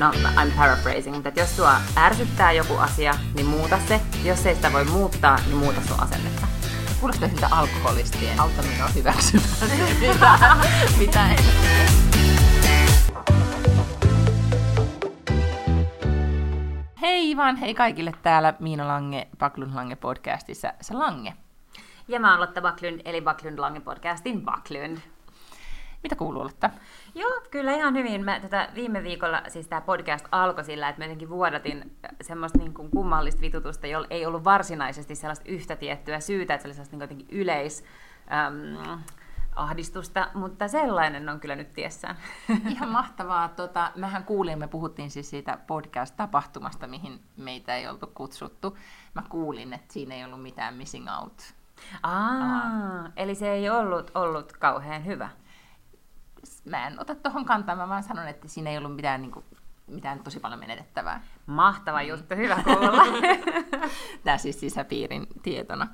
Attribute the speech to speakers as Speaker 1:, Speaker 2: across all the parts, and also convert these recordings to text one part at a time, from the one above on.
Speaker 1: no I'm paraphrasing, mutta jos sua ärsyttää joku asia, niin muuta se. Jos ei sitä voi muuttaa, niin muuta sun asennetta.
Speaker 2: Kuulostaa siltä alkoholistien auta minua hyväksymään se, mitä, mitä en. Hei vaan, hei kaikille täällä Miina Lange, Paklun Lange podcastissa. Se Lange.
Speaker 1: Ja mä oon Lotta Baklund, eli Baklund Lange podcastin Baklund.
Speaker 2: Mitä kuuluu Lotta?
Speaker 1: Joo, kyllä ihan hyvin. Mä, tätä viime viikolla siis tämä podcast alkoi sillä, että mä jotenkin vuodatin semmoista niin kuin kummallista vitutusta, jolla ei ollut varsinaisesti sellaista yhtä tiettyä syytä, että se oli sellaista niin jotenkin yleis... Äm, ahdistusta, mutta sellainen on kyllä nyt tiessään.
Speaker 2: Ihan mahtavaa. Tota, mehän kuulin, me puhuttiin siis siitä podcast-tapahtumasta, mihin meitä ei oltu kutsuttu. Mä kuulin, että siinä ei ollut mitään missing out.
Speaker 1: Aa, eli se ei ollut ollut kauhean hyvä.
Speaker 2: Mä en ota tuohon kantaa, mä vaan sanon, että siinä ei ollut mitään, niin kuin, mitään tosi paljon menetettävää.
Speaker 1: Mahtava juttu, hyvä kuulla.
Speaker 2: Tämä siis sisäpiirin tietona.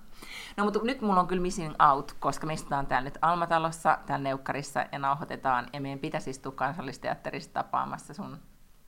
Speaker 2: No mutta nyt mulla on kyllä missing out, koska me istutaan täällä nyt Almatalossa, täällä Neukkarissa ja nauhoitetaan. Ja meidän pitäisi istua kansallisteatterissa tapaamassa sun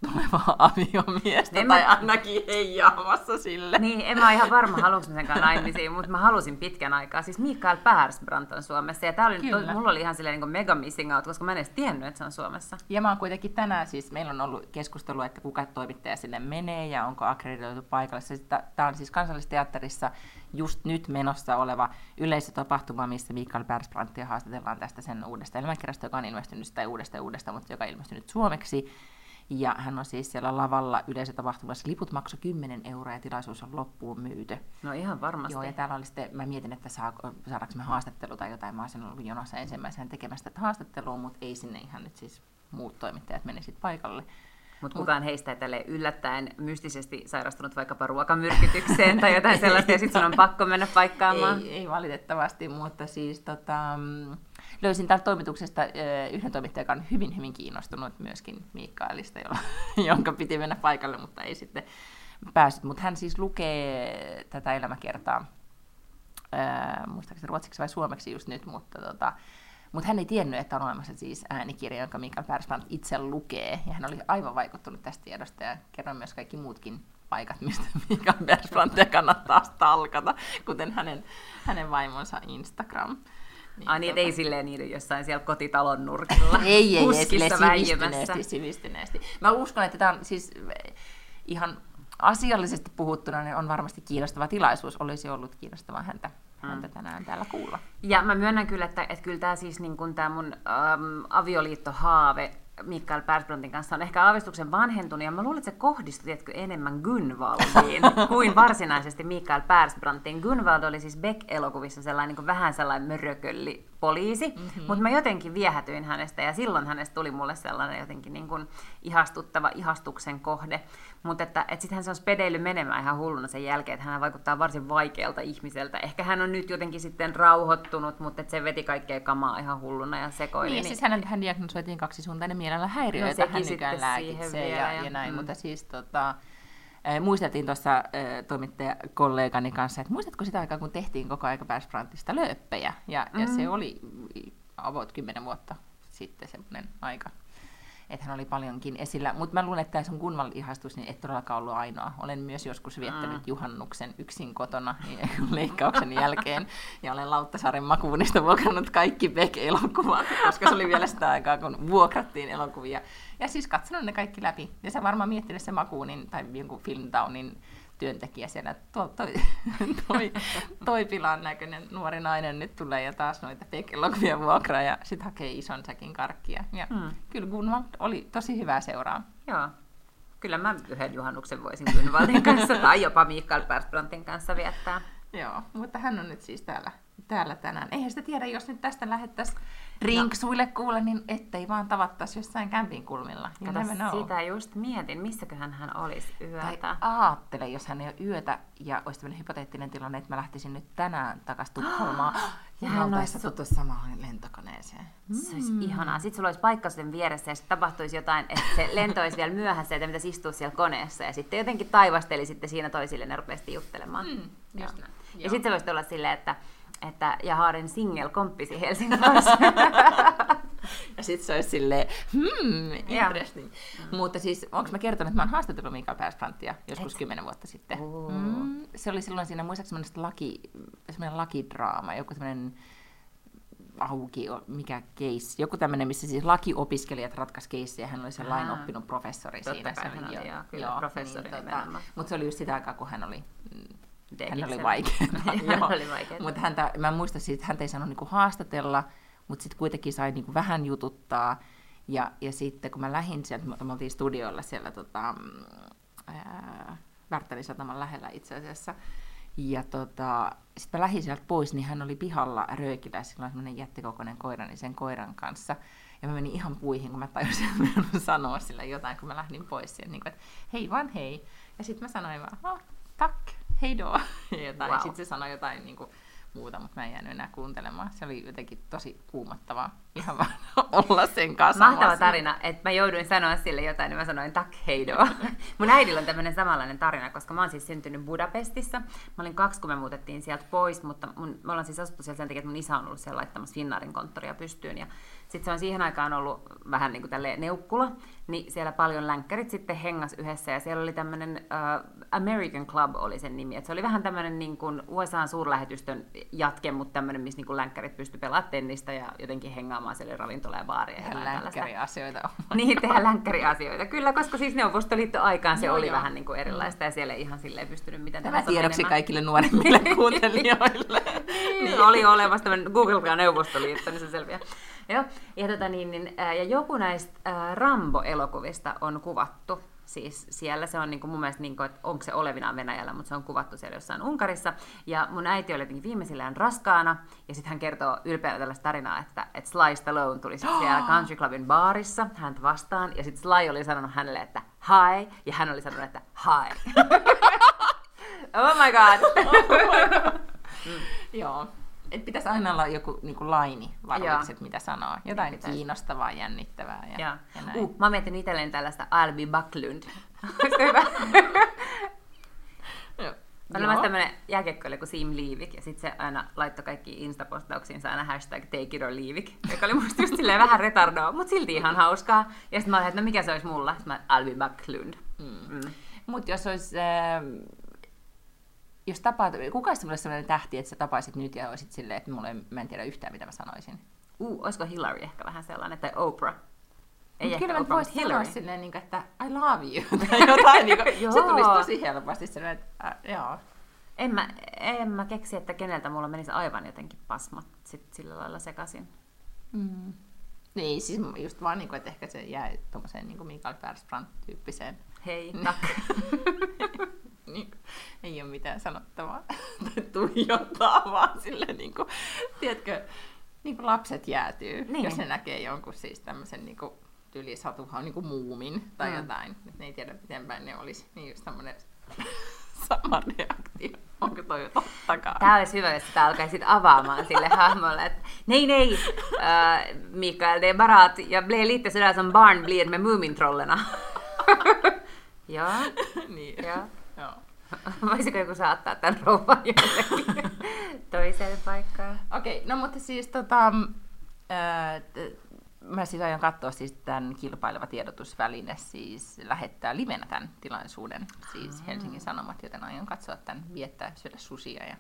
Speaker 2: tulevaa aviomiestä, en tai mä... ainakin heijaamassa sille.
Speaker 1: Niin, en mä ole ihan varma, haluanko sen kanssa naimisiin, mutta mä halusin pitkän aikaa. Siis Mikael Persbrandt on Suomessa, ja tää oli, to, mulla oli ihan silleen niin mega missing out, koska mä en edes tiennyt, että se on Suomessa.
Speaker 2: Ja mä oon kuitenkin tänään, siis meillä on ollut keskustelua, että kuka toimittaja sinne menee, ja onko akkreditoitu paikalle. Tämä on siis kansallisteatterissa just nyt menossa oleva yleisötapahtuma, missä Mikael Persbrandtia haastatellaan tästä sen uudesta elämänkirjasta, joka on ilmestynyt, tai uudesta uudesta, mutta joka on ilmestynyt suomeksi. Ja hän on siis siellä lavalla yleisötapahtumassa. Liput maksoi 10 euroa ja tilaisuus on loppuun myyty.
Speaker 1: No ihan varmasti.
Speaker 2: Joo, ja täällä oli sitten, mä mietin, että saa, saadaanko me haastattelu tai jotain. Mä olisin ollut jonossa ensimmäisenä tekemästä haastattelua, mutta ei sinne ihan nyt siis muut toimittajat meni sitten paikalle.
Speaker 1: Mutta kukaan heistä ei tälle yllättäen mystisesti sairastunut vaikkapa ruokamyrkytykseen tai jotain sellaista, ja sitten sun on pakko mennä paikkaamaan.
Speaker 2: Ei, ei valitettavasti, mutta siis tota, löysin täältä toimituksesta yhden toimittajan, joka on hyvin, hyvin kiinnostunut myöskin Mikaelista, jolla, jonka piti mennä paikalle, mutta ei sitten päässyt. Mutta hän siis lukee tätä elämäkertaa, muistaakseni ruotsiksi vai suomeksi just nyt, mutta tota, mutta hän ei tiennyt, että on olemassa siis äänikirja, jonka Mikael Persbrandt itse lukee. Ja hän oli aivan vaikuttunut tästä tiedosta ja kerroin myös kaikki muutkin paikat, mistä Mikael Persbrandtia kannattaa stalkata, kuten hänen, hänen vaimonsa Instagram.
Speaker 1: Niin, Ai niin, tota... ei silleen niiden jossain siellä kotitalon nurkilla.
Speaker 2: ei, ei, ei, sivistyneesti, sivistyneesti. Mä uskon, että tämä on siis ihan asiallisesti puhuttuna, niin on varmasti kiinnostava tilaisuus. Olisi ollut kiinnostavaa häntä häntä mm. tänään täällä kuulla.
Speaker 1: Ja mä myönnän kyllä, että, että kyllä tämä siis niin kun tämä mun äm, avioliittohaave Mikael Persbrandtin kanssa on ehkä aavistuksen vanhentunut, ja mä luulen, että se kohdistui tietkö, enemmän Gunvaldiin kuin varsinaisesti Mikael Persbrandtin. Gunvald oli siis Beck-elokuvissa sellainen niin vähän sellainen mörökölli poliisi, mm-hmm. mutta mä jotenkin viehätyin hänestä, ja silloin hänestä tuli mulle sellainen jotenkin niin kuin ihastuttava ihastuksen kohde. Mutta että, että sitten hän se on spedeily menemään ihan hulluna sen jälkeen, että hän vaikuttaa varsin vaikealta ihmiseltä. Ehkä hän on nyt jotenkin sitten rauhoittunut, mutta että se veti kaikkea kamaa ihan hulluna ja sekoili.
Speaker 2: Niin, niin... siis hän, hän diagnosoitiin kaksisuuntainen mielellä häiriö, no, hän nykyään lääkitsee ja, ja, ja näin, mm. mutta siis tota, muisteltiin tuossa toimittajakollegani kanssa, että muistatko sitä aikaa, kun tehtiin koko aika Persbrandtista lööppejä, ja, mm. ja se mm. oli about kymmenen vuotta sitten semmoinen aika että hän oli paljonkin esillä. Mutta mä luulen, että tämä sun Gunval-ihastus niin et todellakaan ollut ainoa. Olen myös joskus viettänyt mm. juhannuksen yksin kotona niin leikkauksen jälkeen. Ja olen Lauttasaaren makuunista vuokrannut kaikki Beck-elokuvat, koska se oli vielä sitä aikaa, kun vuokrattiin elokuvia. Ja siis katsonut ne kaikki läpi. Ja sä varmaan miettinyt se makuunin tai jonkun Filmtownin työntekijä siellä, tuo, toi, toi, toi pilan näköinen nuori nainen nyt tulee ja taas noita pekelokuvia vuokraa ja sitten hakee ison säkin karkkia. Ja mm. kyllä Gunvald oli tosi hyvää seuraa.
Speaker 1: Joo. Kyllä mä yhden juhannuksen voisin Gunvaldin kanssa tai jopa Mikael Persbrandtin kanssa viettää.
Speaker 2: Joo, mutta hän on nyt siis täällä, täällä tänään. Eihän sitä tiedä, jos nyt tästä lähettäisiin rinksuille no. kuule, niin ettei vaan tavattaisi jossain kämpin kulmilla.
Speaker 1: Kato, sitä just mietin, missäköhän hän olisi yötä. Tai
Speaker 2: aattele, jos hän ei ole yötä, ja olisi tämmöinen hypoteettinen tilanne, että mä lähtisin nyt tänään takaisin Tukholmaan, ja hän olisi tuttu samaan lentokoneeseen.
Speaker 1: Se olisi mm. ihanaa. Sitten sulla olisi paikka sen vieressä, ja sitten tapahtuisi jotain, että se lento olisi vielä myöhässä, että mitä istua siellä koneessa, ja sitten jotenkin taivasteli sitten siinä toisille, ne rupesi juttelemaan. Mm, just ja, ja sitten se voisi olla silleen, että että ja Haaren single komppisi Helsingfors.
Speaker 2: ja sitten se olisi silleen, hmm, interesting. Yeah. Mm. Mutta siis, onko mä kertonut, että mä oon haastatellut Mikael Persbrandtia joskus kymmenen vuotta sitten. Mm, se oli silloin siinä, muistaakseni laki, semmoinen lakidraama, joku semmoinen auki, mikä case, joku tämmöinen, missä siis lakiopiskelijat ratkaisi keissejä, hän oli se lain oppinut professori
Speaker 1: Totta
Speaker 2: siinä.
Speaker 1: Kai hän oli, joo, kyllä, joo, professori niin, tota,
Speaker 2: Mutta se oli just sitä aikaa, kun hän oli hän oli vaikea. hän oli vaikea. Mutta häntä, mä muistan että hän ei saanut niinku haastatella, mutta sitten kuitenkin sai niinku vähän jututtaa. Ja, ja sitten kun mä lähdin sieltä, me oltiin studioilla siellä tota, Värtälin sataman lähellä itse asiassa, ja tota, sitten mä lähdin sieltä pois, niin hän oli pihalla röökillä, sillä on semmoinen jättikokoinen koira, niin sen koiran kanssa. Ja mä menin ihan puihin, kun mä tajusin, että mä sanoa sillä jotain, kun mä lähdin pois. Siihen, niin kuin, että hei vaan hei. Ja sitten mä sanoin vaan, no, tack, hei do. Ja jotain. Wow. sitten se sanoi jotain niin kuin, muuta, mutta mä en jäänyt enää kuuntelemaan. Se oli jotenkin tosi kuumottavaa ihan vaan olla sen kanssa.
Speaker 1: Mahtava tarina, että mä jouduin sanoa sille jotain, niin mä sanoin tak heido. Mun äidillä on tämmöinen samanlainen tarina, koska mä oon siis syntynyt Budapestissa. Mä olin kaksi, kun me muutettiin sieltä pois, mutta mun, me ollaan siis asuttu siellä sen takia, että mun isä on ollut siellä laittamassa Finnaarin konttoria pystyyn. Ja sitten se on siihen aikaan ollut vähän niin kuin neukkula, niin siellä paljon länkkärit sitten hengas yhdessä ja siellä oli tämmöinen uh, American Club oli sen nimi. Et se oli vähän tämmöinen niin kuin USA-suurlähetystön jatke, mutta tämmöinen, missä niin kuin länkkärit pysty pelaamaan tennistä ja jotenkin hengaamaan siellä ravintola ja baaria.
Speaker 2: Tehdä länkkäriasioita.
Speaker 1: niin, tehdä länkkäriasioita. Kyllä, koska siis Neuvostoliitto aikaan se joo, oli joo. vähän niin kuin erilaista ja siellä ei ihan silleen pystynyt mitään
Speaker 2: Tämä tiedoksi menemään. kaikille nuoremmille kuuntelijoille.
Speaker 1: niin, oli olemassa tämmöinen Google Neuvostoliitto, niin se selviää. Joo, ja, tota niin, niin, ja joku näistä ää, Rambo-elokuvista on kuvattu. Siis siellä se on niin kuin mun mielestä, niin kuin, että onko se olevinaan Venäjällä, mutta se on kuvattu siellä jossain Unkarissa. Ja mun äiti oli jotenkin viimeisillään raskaana, ja sitten hän kertoo ylpeänä tällaista tarinaa, että, että Sly Stallone tuli sit siellä Country Clubin baarissa häntä vastaan, ja sitten Sly oli sanonut hänelle, että hi, ja hän oli sanonut, että hi. oh my god. oh my god.
Speaker 2: mm. Joo et pitäisi aina olla joku niin kuin laini varoiksi, että mitä sanoo. Jotain niin kiinnostavaa, jännittävää ja, ja. ja näin.
Speaker 1: Uh, mä oon miettinyt itselleen tällaista Albi Backlund. Hyvä? On olemassa tämmöinen jääkiekkoille kuin Sim Liivik, ja sitten se aina laittoi kaikki Insta-postauksiinsa aina hashtag take it or leave joka oli musta just silleen vähän retardoa, mutta silti ihan hauskaa. Ja sitten mä olin, että no mikä se olisi mulla? Sitten mä Albi Backlund. Mm.
Speaker 2: Mm. Mutta jos olisi äh, jos tapaat, kuka olisi sellainen tähti, että sä tapaisit nyt ja olisit silleen, että mulle, mä en tiedä yhtään, mitä mä sanoisin?
Speaker 1: Uh, olisiko Hillary ehkä vähän sellainen, tai Oprah?
Speaker 2: Ei Mut kyllä mä voisin sanoa silleen, niin kuin, että I love you, tai jotain. niin kuin, se tulisi tosi helposti sellainen, että äh, joo.
Speaker 1: En mä, en mä keksi, että keneltä mulla menisi aivan jotenkin pasmat sit sillä lailla sekaisin.
Speaker 2: Mm. Niin, siis just vaan, niin kuin, että ehkä se jää tuommoiseen niin Mikael Persbrandt-tyyppiseen.
Speaker 1: Hei, tak.
Speaker 2: niin, ei ole mitään sanottavaa tai tuijottaa, vaan silleen niin kuin, tiedätkö, niin kuin lapset jäätyy, niin. jos ne näkee jonkun siis tämmöisen niin kuin, tyli satuhan niin kuin muumin tai mm. jotain, että ne ei tiedä miten päin ne olisi, niin just tämmöinen sama reaktio. Onko toi tottakaan?
Speaker 1: Tämä olisi hyvä, jos sitä alkaisit avaamaan sille hahmolle, että nej, nej, äh, Mikael, det är bara att jag blev lite sådär som barn blir med Mumintrollerna. ja.
Speaker 2: niin. ja. Joo.
Speaker 1: Voisiko joku saattaa tämän rouvan jollekin toiseen paikkaan?
Speaker 2: Okei, okay, no mutta siis tota, ää, mä siis aion katsoa siis tämän kilpaileva tiedotusväline, siis lähettää livenä tämän tilaisuuden, siis Helsingin Sanomat, joten aion katsoa tämän, viettää, syödä susia ja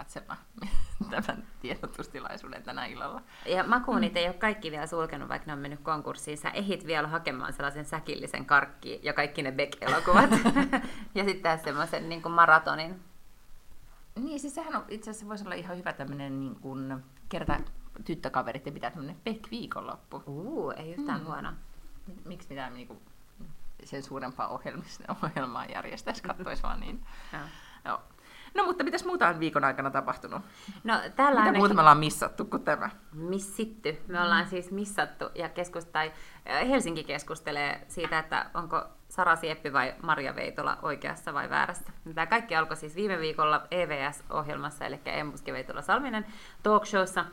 Speaker 2: katsella tämän tiedotustilaisuuden tänä illalla.
Speaker 1: Ja makuunit mm. ei ole kaikki vielä sulkenut, vaikka ne on mennyt konkurssiin. Sä ehit vielä hakemaan sellaisen säkillisen karkki ja kaikki ne Beck-elokuvat. ja sitten semmoisen niin maratonin.
Speaker 2: Niin, siis sehän on, itse asiassa voisi olla ihan hyvä tämmöinen niin kuin, kerta tyttökaverit ja pitää tämmöinen Beck-viikonloppu.
Speaker 1: Uu, ei yhtään mm. huono.
Speaker 2: Miksi mitään niin kuin, sen suurempaa ohjelmaa järjestäisi, katsoisi vaan niin. Joo. No mutta mitäs muuta on viikon aikana tapahtunut?
Speaker 1: No, tällä
Speaker 2: Mitä muuta me ollaan missattu kuin tämä?
Speaker 1: Missitty. Me ollaan mm. siis missattu ja keskust, tai Helsinki keskustelee siitä, että onko Sara Sieppi vai Maria Veitola oikeassa vai väärässä. Tämä kaikki alkoi siis viime viikolla EVS-ohjelmassa, eli Embuski Veitola Salminen talkshowssa,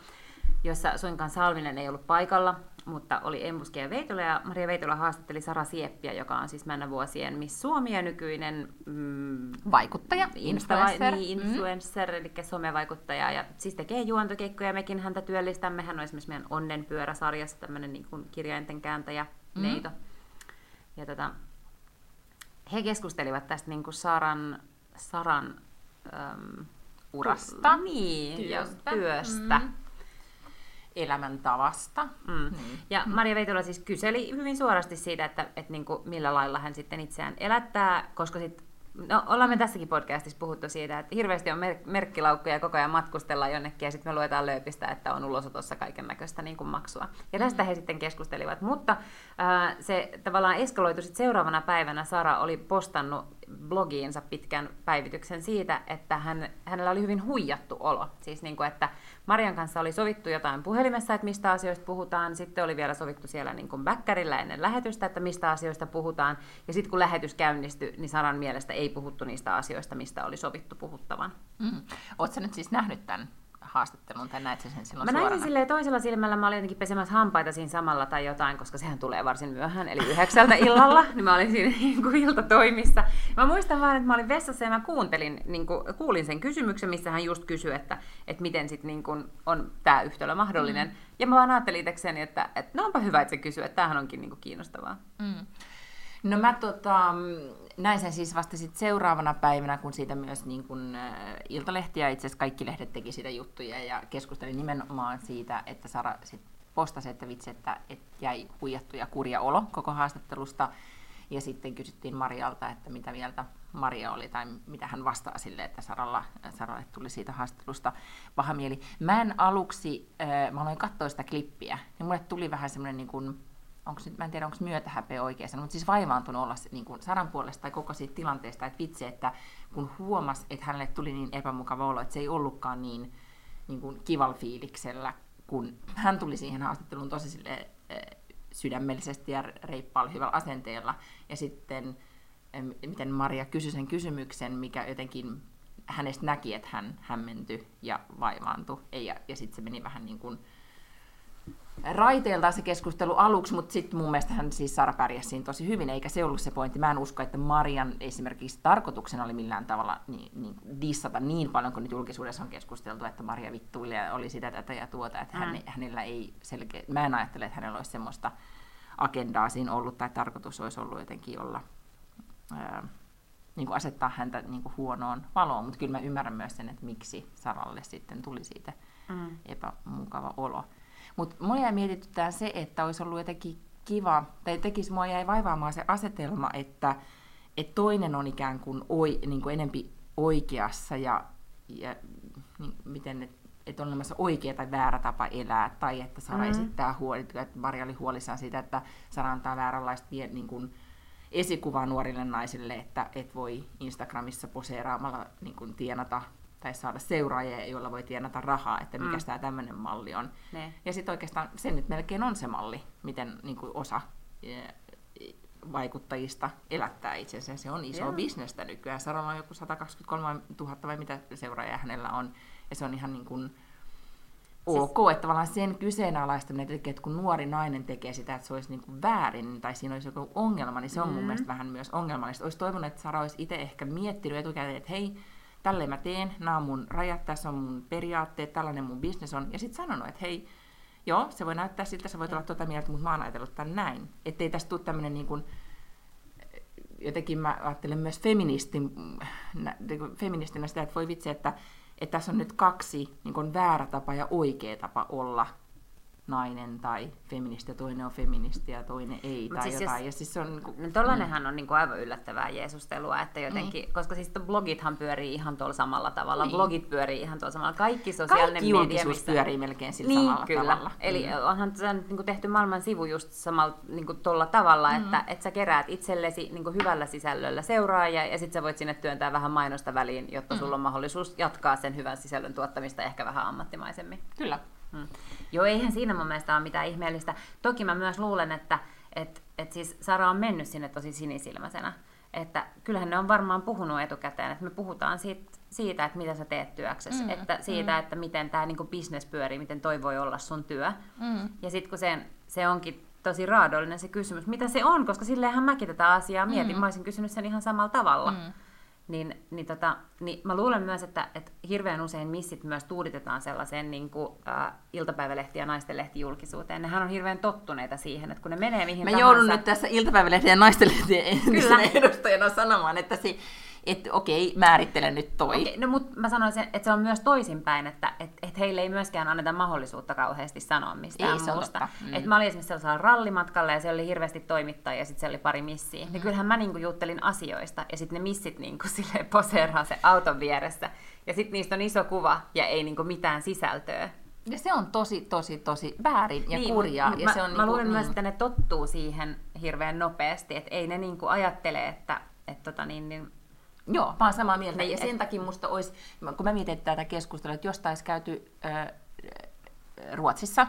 Speaker 1: jossa suinkaan Salminen ei ollut paikalla, mutta oli Embuske ja Veitola, ja Maria Veitola haastatteli Sara Sieppiä, joka on siis mennä vuosien Miss Suomi ja nykyinen
Speaker 2: mm, vaikuttaja, influencer,
Speaker 1: niin, influencer mm. eli somevaikuttaja, ja siis tekee juontokeikkoja, mekin häntä työllistämme, hän on esimerkiksi meidän Onnenpyörä-sarjassa tämmöinen niin kuin kirjainten kääntäjä, mm. neito. Ja tota, he keskustelivat tästä niin kuin Saran, Saran
Speaker 2: äm, urasta,
Speaker 1: niin,
Speaker 2: työstä.
Speaker 1: Ja työstä. Mm
Speaker 2: elämäntavasta.
Speaker 1: Mm. Niin. Ja Maria Veitola siis kyseli hyvin suorasti siitä, että, että niin kuin millä lailla hän sitten itseään elättää, koska sit, no, ollaan me tässäkin podcastissa puhuttu siitä, että hirveästi on mer- merkkilaukkuja koko ajan matkustellaan jonnekin ja sitten me luetaan lööpistä, että on ulosotossa kaiken näköistä niin kuin maksua. Ja tästä mm. he sitten keskustelivat, mutta äh, se tavallaan eskaloitu sitten seuraavana päivänä Sara oli postannut blogiinsa pitkän päivityksen siitä, että hän, hänellä oli hyvin huijattu olo. Siis niin kuin, että Marian kanssa oli sovittu jotain puhelimessa, että mistä asioista puhutaan. Sitten oli vielä sovittu siellä niin kuin bäkkärillä ennen lähetystä, että mistä asioista puhutaan. Ja sitten kun lähetys käynnistyi, niin Saran mielestä ei puhuttu niistä asioista, mistä oli sovittu puhuttavan.
Speaker 2: Mm. Oletko nyt siis nähnyt tämän haastattelun, tai näit sen silloin
Speaker 1: Mä näin sen toisella silmällä, mä olin jotenkin pesemässä hampaita siinä samalla tai jotain, koska sehän tulee varsin myöhään, eli yhdeksältä illalla, niin mä olin siinä niin kuin iltatoimissa. Mä muistan vaan, että mä olin vessassa ja mä kuuntelin, niin kuin, kuulin sen kysymyksen, missä hän just kysyi, että, että miten sit niin kuin on tämä yhtälö mahdollinen. Mm. Ja mä vaan ajattelin itsekseni, että, että no onpa hyvä, että se kysyy, että tämähän onkin niin kuin kiinnostavaa. Mm.
Speaker 2: No mä tota, näin sen siis vasta sit seuraavana päivänä, kun siitä myös niin kun, äh, Iltalehti ja itse asiassa kaikki lehdet teki siitä juttuja ja keskusteli nimenomaan siitä, että Sara sit postasi, että vitsi, että, että jäi huijattu ja kurja olo koko haastattelusta. Ja sitten kysyttiin Marialta, että mitä mieltä Maria oli tai mitä hän vastaa sille, että Saralla, Saralle tuli siitä haastattelusta paha mieli. Mä en aluksi, äh, mä aloin katsoa sitä klippiä, niin mulle tuli vähän semmoinen niin kuin, onko nyt, mä en tiedä onko myötähäpeä oikein mutta siis vaivaantunut olla niin kuin Saran puolesta tai koko siitä tilanteesta, että vitsi, että kun huomasi, että hänelle tuli niin epämukava olo, että se ei ollutkaan niin, niin kuin kival fiiliksellä, kun hän tuli siihen haastatteluun tosi sille, äh, sydämellisesti ja reippaalla hyvällä asenteella, ja sitten miten Maria kysyi sen kysymyksen, mikä jotenkin hänestä näki, että hän hämmentyi ja vaivaantui, ja, ja sitten se meni vähän niin kuin, raiteiltaan se keskustelu aluksi, mutta sitten mun mielestä hän siis Sara pärjäsi siinä tosi hyvin, eikä se ollut se pointti. Mä en usko, että Marian esimerkiksi tarkoituksena oli millään tavalla niin, niin, dissata niin paljon, kun nyt julkisuudessa on keskusteltu, että Maria vittuili ja oli sitä tätä ja tuota, että hän, mm. hänellä ei selkeä, mä en ajattele, että hänellä olisi semmoista agendaa siinä ollut tai tarkoitus olisi ollut jotenkin olla, ää, niin kuin asettaa häntä niin kuin huonoon valoon, mutta kyllä mä ymmärrän myös sen, että miksi Saralle sitten tuli siitä mm. epämukava olo. Mutta mua jäi mietityttää se, että olisi ollut jotenkin kiva, tai tekisi mua jäi vaivaamaan se asetelma, että, että toinen on ikään kuin, oi, niin kuin enempi oikeassa ja, ja niin, miten, että että on olemassa oikea tai väärä tapa elää, tai että Sara mm-hmm. esittää huoli, että Maria oli huolissaan siitä, että Sara antaa vääränlaista niin kuin, esikuvaa nuorille naisille, että et voi Instagramissa poseeraamalla niin kuin, tienata tai saada seuraajia, joilla voi tienata rahaa, että mikä mm. tämä tämmöinen malli on. Ne. Ja sitten oikeastaan se nyt melkein on se malli, miten niin kuin osa e, vaikuttajista elättää itsensä. Se on iso Joo. bisnestä nykyään. Saralla on joku 123 000 vai mitä seuraajia hänellä on. Ja se on ihan niin kuin ok, siis... että tavallaan sen kyseenalaistaminen, että kun nuori nainen tekee sitä, että se olisi niin kuin väärin tai siinä olisi joku ongelma, niin se on mm. mun mielestä vähän myös ongelmallista. Olisi toivonut, että Sara olisi itse ehkä miettinyt etukäteen, että hei, tälle mä teen, nämä on mun rajat, tässä on mun periaatteet, tällainen mun business on. Ja sitten sanonut, että hei, joo, se voi näyttää siltä, se voi olla tuota mieltä, mutta mä oon ajatellut tämän näin. Että ei tästä tule tämmöinen niin kuin, jotenkin mä ajattelen myös feministin, niin feministinä sitä, että voi vitsi, että, että tässä on nyt kaksi niin kuin väärä tapa ja oikea tapa olla nainen tai feministi ja toinen on feministi ja toinen ei Mut tai siis jotain. Jos, ja siis se on, niin kuin,
Speaker 1: no tollainenhan mm. on niin kuin aivan yllättävää jeesustelua, että jotenkin, niin. koska siis blogithan pyörii ihan tuolla samalla tavalla, niin. blogit pyörii ihan tuolla samalla, kaikki sosiaalinen
Speaker 2: kaikki media, missä... pyörii melkein sillä niin, samalla kyllä. tavalla.
Speaker 1: Eli mm. onhan se niin kuin tehty maailman sivu just samalla niin kuin tuolla tavalla, mm. että, että sä keräät itsellesi niin kuin hyvällä sisällöllä seuraajia ja sitten sä voit sinne työntää vähän mainosta väliin, jotta mm. sulla on mahdollisuus jatkaa sen hyvän sisällön tuottamista ehkä vähän ammattimaisemmin.
Speaker 2: Kyllä.
Speaker 1: Mm. Joo, eihän siinä mun mielestä ole mitään ihmeellistä. Toki mä myös luulen, että et, et siis Sara on mennyt sinne tosi sinisilmäisenä. Että kyllähän ne on varmaan puhunut etukäteen, että me puhutaan siitä siitä, että mitä sä teet työksessä, mm, että siitä, mm. että miten tämä niinku business pyörii, miten toi voi olla sun työ. Mm. Ja sitten kun se, se onkin tosi raadollinen se kysymys, mitä se on, koska silleenhän mäkin tätä asiaa mietin, mm. mä olisin kysynyt sen ihan samalla tavalla. Mm niin, niin, tota, niin mä luulen myös, että, että hirveän usein missit myös tuuditetaan sellaiseen niin kuin, äh, iltapäivälehti- ja naistenlehti julkisuuteen. Nehän on hirveän tottuneita siihen, että kun ne menee mihin
Speaker 2: Mä
Speaker 1: tahansa...
Speaker 2: joudun nyt tässä iltapäivälehti- ja naistenlehtien edustajana sanomaan, että si- että okei, määrittelen nyt toi.
Speaker 1: Okei, no mutta mä sanoisin, että se on myös toisinpäin, että et, et heille ei myöskään anneta mahdollisuutta kauheasti sanoa mistään ei, muusta. Mm. Et mä olin esimerkiksi sellaisella rallimatkalla ja se oli hirveästi toimittajia ja sitten se oli pari missiä. Mm. Niin kyllähän mä niinku juttelin asioista ja sitten ne missit niinku sille poseeraa se auton vieressä. Ja sitten niistä on iso kuva ja ei niinku mitään sisältöä.
Speaker 2: Ja se on tosi, tosi, tosi väärin ja niin, kurjaa. Ja
Speaker 1: mä,
Speaker 2: se on
Speaker 1: mä
Speaker 2: niinku,
Speaker 1: luulen niin. myös, että ne tottuu siihen hirveän nopeasti, että ei ne niinku ajattele, että et tota niin, niin
Speaker 2: Joo, vaan samaa mieltä. Ja sen takia musta olisi, kun mä mietin tätä keskustelua, että jos olisi käyty äh, Ruotsissa,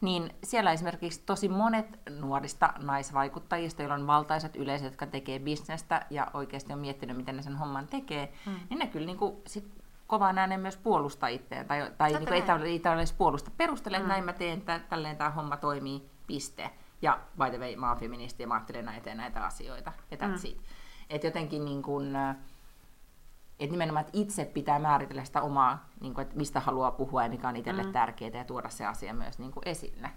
Speaker 2: niin siellä esimerkiksi tosi monet nuorista naisvaikuttajista, joilla on valtaisat yleisöt, jotka tekee bisnestä ja oikeasti on miettinyt, miten ne sen homman tekee, hmm. niin ne kyllä niin kuin sit kovaan äänen myös puolustaa itseään, tai, tai niin kuin ei, ei tarvitse puolusta. Perustele, että hmm. näin mä teen, että tälleen tämä homma toimii, piste. Ja by the way, mä oon feministi ja mä ajattelen näitä näitä asioita. Ja that's hmm. Että jotenkin niin kuin, että nimenomaan että itse pitää määritellä sitä omaa, niin kuin, että mistä haluaa puhua ja mikä on itselle mm. tärkeää ja tuoda se asia myös niin kuin esille.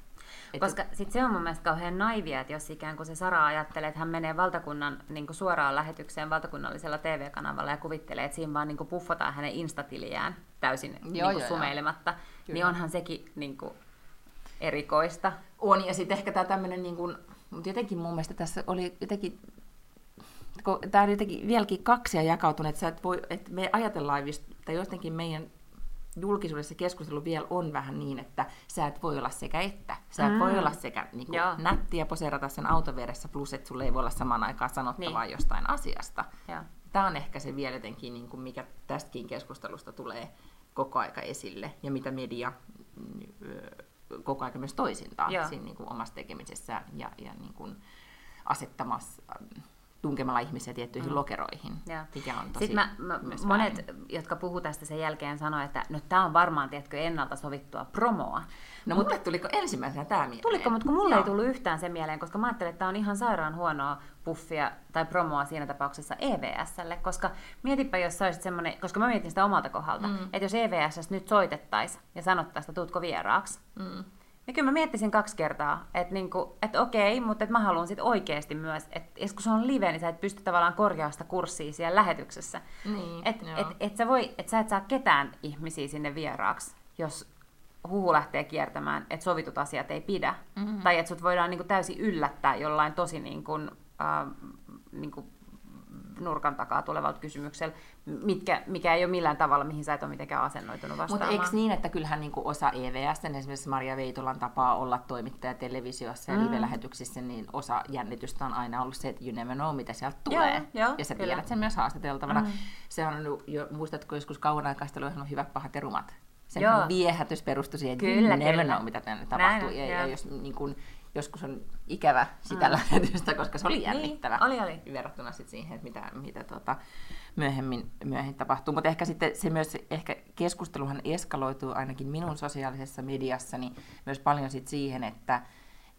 Speaker 1: Et Koska sitten se on mun mielestä kauhean naivia, että jos ikään kuin se Sara ajattelee, että hän menee valtakunnan niin kuin suoraan lähetykseen valtakunnallisella TV-kanavalla ja kuvittelee, että siinä vaan niin kuin puffataan hänen instatiliään täysin joo, niin kuin joo, sumeilematta, joo. niin onhan sekin niin kuin erikoista.
Speaker 2: On, ja sitten ehkä tämä tämmöinen, niin kuin, mutta jotenkin mun mielestä tässä oli jotenkin tämä on jotenkin vieläkin kaksia jakautunut, että, et voi, että me ajatellaan, tai jotenkin meidän julkisuudessa keskustelu vielä on vähän niin, että sä et voi olla sekä että. Sä et mm. voi olla sekä niin kuin, nätti ja poseerata sen auton vieressä, plus että sulle ei voi olla samaan aikaan sanottavaa niin. jostain asiasta. Ja. Tämä on ehkä se vielä jotenkin, niin kuin mikä tästäkin keskustelusta tulee koko aika esille, ja mitä media koko aika myös toisintaan siinä niin kuin omassa tekemisessä ja, ja niin kuin asettamassa tunkemalla ihmisiä tiettyihin mm. lokeroihin, ja. mikä on tosi
Speaker 1: Sitten mä, mä, Monet, väärin. jotka puhuu tästä sen jälkeen, sanoo, että no tämä on varmaan, tiedätkö, ennalta sovittua promoa.
Speaker 2: No mutta mulle tuliko ensimmäisenä tämä mieleen?
Speaker 1: Tuliko, mutta kun mulle Joo. ei tullut yhtään se mieleen, koska mä ajattelin, että tämä on ihan sairaan huonoa puffia tai promoa siinä tapauksessa EVSlle, koska mietipä, jos sä olisit semmoinen, koska mä mietin sitä omalta kohdalta, mm. että jos EVS nyt soitettaisiin ja sanottaisiin, että tuutko vieraaksi, mm ja kyllä mä miettisin kaksi kertaa, että niinku, et okei, mutta et mä haluan sitten oikeasti myös, että kun se on live, niin sä et pysty tavallaan korjaamaan sitä kurssia siellä lähetyksessä. Niin, että et, et sä, voi, et sä et saa ketään ihmisiä sinne vieraaksi, jos huhu lähtee kiertämään, että sovitut asiat ei pidä. Mm-hmm. Tai että sut voidaan niinku täysin yllättää jollain tosi niinku, äh, niinku nurkan takaa tulevalta kysymyksellä, mitkä, mikä ei ole millään tavalla, mihin sä et ole mitenkään asennoitunut vastaamaan.
Speaker 2: Mutta eikö niin, että kyllähän niin osa EVS, esimerkiksi Maria Veitolan tapaa olla toimittaja televisiossa ja mm. live-lähetyksissä, niin osa jännitystä on aina ollut se, että you never know, mitä sieltä tulee. Joo, joo, ja sä kyllä. tiedät sen myös haastateltavana. Mm. Se on jo, muistatko joskus kauan aikaista oli hyvät, pahat ja rumat? Sen Joo. viehätys perustui siihen, että kyllä, never kyllä. know, mitä tänne tapahtuu. Näin, ja, ja jos niin kun, joskus on ikävä sitä mm. lähetystä, koska se oli niin, jännittävä.
Speaker 1: Niin, oli, oli.
Speaker 2: Verrattuna sit siihen, että mitä, mitä tota, myöhemmin, myöhemmin tapahtuu. Mutta ehkä sitten se myös, ehkä keskusteluhan eskaloituu ainakin minun sosiaalisessa mediassani myös paljon sit siihen, että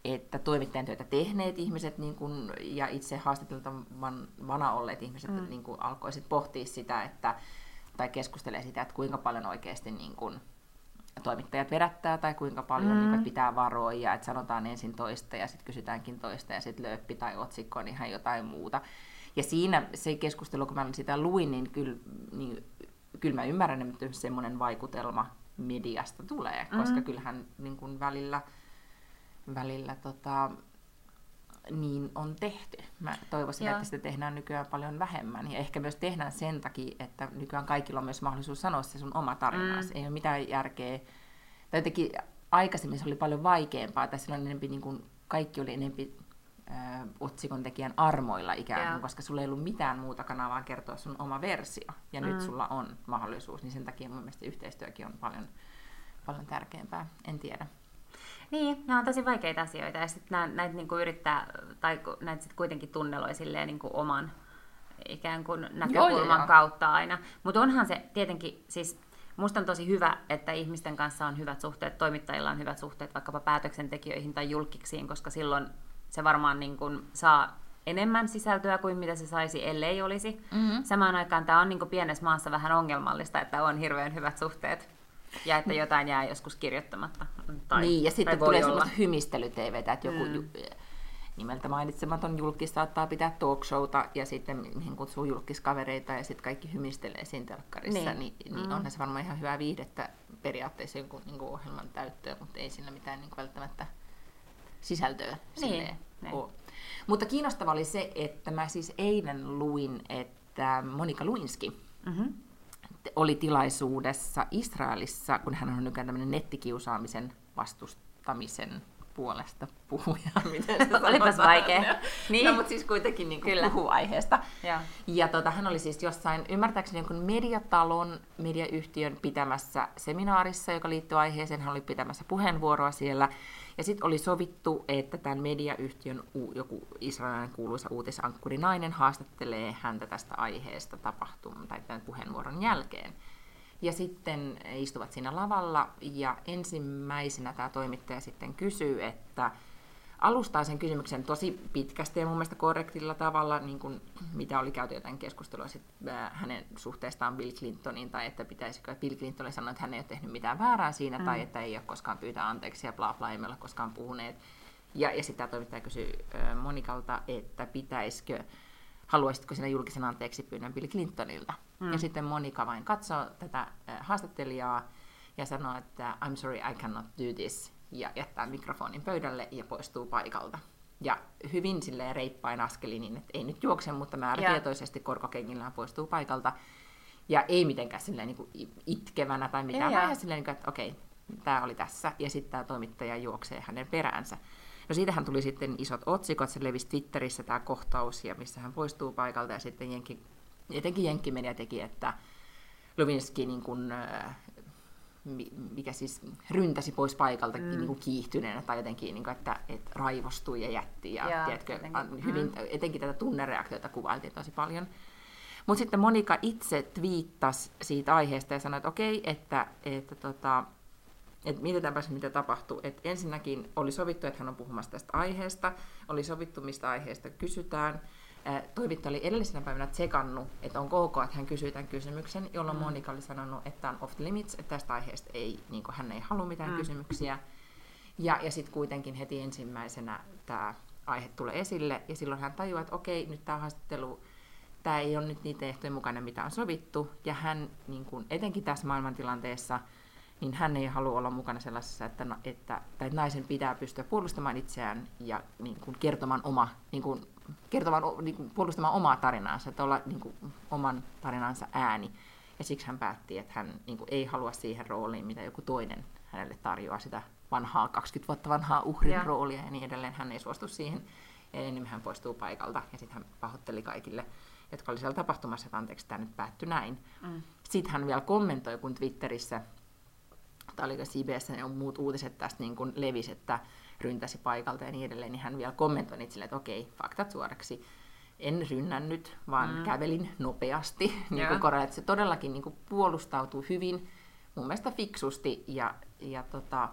Speaker 2: että toimittajan työtä tehneet ihmiset niin kun, ja itse haastateltavana olleet ihmiset mm. niin kun, alkoi sit pohtia sitä, että, tai keskustelee sitä, että kuinka paljon oikeasti niin kun, toimittajat vedättää tai kuinka paljon mm. niin, pitää varoja, että sanotaan ensin toista ja sitten kysytäänkin toista ja sitten lööppi tai otsikko on ihan jotain muuta. Ja siinä se keskustelu, kun mä sitä luin, niin kyllä, niin, kyllä mä ymmärrän, että semmoinen vaikutelma mediasta tulee, mm. koska kyllähän niin kuin välillä, välillä tota, niin on tehty. Mä toivoisin, Joo. että sitä tehdään nykyään paljon vähemmän. Ja ehkä myös tehdään sen takia, että nykyään kaikilla on myös mahdollisuus sanoa se sun oma tarina. Mm. Ei ole mitään järkeä. Tai jotenkin aikaisemmin se oli paljon vaikeampaa. Tässä on enempi, niin kuin, kaikki oli enempi äh, otsikon tekijän armoilla ikään kuin, yeah. koska sulla ei ollut mitään muuta kanavaa kertoa sun oma versio. Ja mm. nyt sulla on mahdollisuus, niin sen takia mun mielestä yhteistyökin on paljon, paljon tärkeämpää. En tiedä.
Speaker 1: Niin, nämä on tosi vaikeita asioita ja sitten näitä niinku yrittää, tai näitä sitten kuitenkin tunneloi silleen niinku oman ikään kuin näkökulman joo, kautta aina. Mutta onhan se tietenkin, siis musta on tosi hyvä, että ihmisten kanssa on hyvät suhteet, toimittajilla on hyvät suhteet vaikkapa päätöksentekijöihin tai julkiksiin, koska silloin se varmaan niin kuin saa enemmän sisältöä kuin mitä se saisi, ellei olisi. Mm-hmm. Samaan aikaan tämä on niin kuin pienessä maassa vähän ongelmallista, että on hirveän hyvät suhteet ja että jotain jää joskus kirjoittamatta.
Speaker 2: Tai, niin, ja sitten tulee semmoista hymistelytevetä, että joku mm. nimeltä mainitsematon julkis saattaa pitää talkshowta ja sitten mihin kutsuu julkiskavereita ja sitten kaikki hymistelee siinä telkkarissa, niin, niin, niin mm. onhan se varmaan ihan hyvää viihdettä periaatteessa jonkun niin kuin ohjelman täyttöön, mutta ei sillä mitään niin kuin välttämättä sisältöä niin, niin. ole. Mutta kiinnostava oli se, että mä siis eilen luin, että Monika Luinski mm-hmm. Oli tilaisuudessa Israelissa, kun hän on nykyään tämmöinen nettikiusaamisen vastustamisen puolesta puhuja. Miten
Speaker 1: Olipas vaikea.
Speaker 2: Niin. No, mutta siis kuitenkin niin Kyllä. puhuu aiheesta. Ja, ja tota, hän oli siis jossain, ymmärtääkseni jonkun mediatalon, mediayhtiön pitämässä seminaarissa, joka liittyy aiheeseen. Hän oli pitämässä puheenvuoroa siellä. Ja sitten oli sovittu, että tämän mediayhtiön joku israelilainen kuuluisa uutisankkuri nainen haastattelee häntä tästä aiheesta tapahtuman tai tämän puheenvuoron jälkeen. Ja sitten istuvat siinä lavalla ja ensimmäisenä tämä toimittaja sitten kysyy, että alustaa sen kysymyksen tosi pitkästi ja mun mielestä korrektilla tavalla, niin kuin, mitä oli käyty jotain keskustelua sit, äh, hänen suhteestaan Bill Clintoniin, tai että pitäisikö Bill Clinton sanoa, että hän ei ole tehnyt mitään väärää siinä, mm. tai että ei ole koskaan pyytää anteeksi ja bla bla, ei ole koskaan puhuneet. Ja, ja sitten tämä toimittaja kysyy äh, Monikalta, että pitäisikö, haluaisitko sinä julkisen anteeksi pyynnön Bill Clintonilta. Mm. Ja sitten Monika vain katsoo tätä äh, haastattelijaa ja sanoo, että I'm sorry, I cannot do this ja jättää mikrofonin pöydälle ja poistuu paikalta. Ja hyvin silleen reippain askeli niin, että ei nyt juokse, mutta määrätietoisesti korkokengillään poistuu paikalta. Ja ei mitenkään silleen niin kuin itkevänä tai mitään, vaan silleen, niin että okei, tämä oli tässä. Ja sitten tämä toimittaja juoksee hänen peräänsä. No siitähän tuli sitten isot otsikot, se levisi Twitterissä tämä kohtaus, ja missä hän poistuu paikalta, ja sitten Jenki, etenkin Jenkkimedia teki, että Lewinsky niin kuin, mikä siis ryntäsi pois paikalta mm. niin kuin kiihtyneenä tai jotenkin, niin kuin, että, että raivostui ja jätti. Ja, ja tiedätkö, hyvin, mm. etenkin tätä tunnereaktiota kuvailtiin tosi paljon. Mutta sitten Monika itse twiittasi siitä aiheesta ja sanoi, että okei, että, että, tota, että mietitäänpäs mitä tapahtuu. Et ensinnäkin oli sovittu, että hän on puhumassa tästä aiheesta, oli sovittu mistä aiheesta kysytään, toimittaja oli edellisenä päivänä tsekannut, että on ok, että hän kysyy tämän kysymyksen, jolloin mm. Monika oli sanonut, että on off the limits, että tästä aiheesta ei, niin hän ei halua mitään mm. kysymyksiä. Ja, ja sitten kuitenkin heti ensimmäisenä tämä aihe tulee esille, ja silloin hän tajuaa, että okei, nyt tämä haastattelu, tämä ei ole nyt niitä ehtojen mukainen, mitä on sovittu, ja hän niin kuin, etenkin tässä maailmantilanteessa, niin hän ei halua olla mukana sellaisessa, että, että, että naisen pitää pystyä puolustamaan itseään ja niin kuin, kertomaan oma niin kuin, kertomaan, niin kuin, puolustamaan omaa tarinaansa, että olla niin kuin, oman tarinansa ääni. Ja siksi hän päätti, että hän niin kuin, ei halua siihen rooliin, mitä joku toinen hänelle tarjoaa, sitä vanhaa, 20 vuotta vanhaa uhrin ja. roolia ja niin edelleen. Hän ei suostu siihen. Ja niin hän poistuu paikalta ja sitten hän pahoitteli kaikille, jotka oli siellä tapahtumassa, että anteeksi, tämä nyt päättyi näin. Mm. Sitten hän vielä kommentoi, kun Twitterissä, tai oliko CBS ja muut uutiset tästä niin kuin levisi, että ryntäsi paikalta ja niin edelleen, niin hän vielä kommentoi itselleen, että okei, faktat suoraksi. En rynnännyt, vaan mm. kävelin nopeasti. niin kuin Korea, että se todellakin niin kuin puolustautuu hyvin, mun mielestä fiksusti ja, ja tota,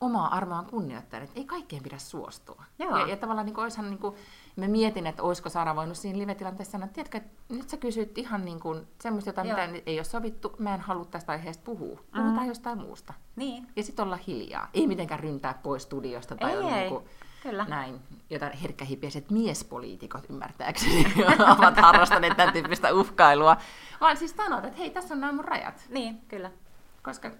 Speaker 2: omaa arvoaan kunnioittaen, että ei kaikkeen pidä suostua. Joo. Ja, ja tavallaan niin kuin, niin kuin, mä mietin, että olisiko Sara voinut siinä live-tilanteessa sanoa, että tiedätkö, että nyt sä kysyt ihan niin kuin semmoista Joo. mitä ei ole sovittu, mä en halua tästä aiheesta puhua. Puhutaan mm-hmm. jostain muusta.
Speaker 1: Niin.
Speaker 2: Ja sitten olla hiljaa. Ei mitenkään ryntää pois studiosta tai ei, ei. Niin kuin, Kyllä. näin, jotain herkkähipiäiset miespoliitikot ymmärtääkseni ovat harrastaneet tämän tyyppistä uhkailua. Vaan siis sanot, että hei, tässä on nämä mun rajat.
Speaker 1: Niin, kyllä.
Speaker 2: Koska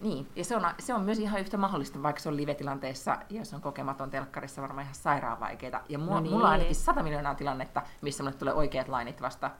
Speaker 2: niin, ja se on, se on myös ihan yhtä mahdollista, vaikka se on live-tilanteessa, jos on kokematon telkkarissa, varmaan ihan sairaan vaikeita. Ja mulla, no niin. mulla on ainakin 100 miljoonaa tilannetta, missä mulle tulee oikeat lainit vasta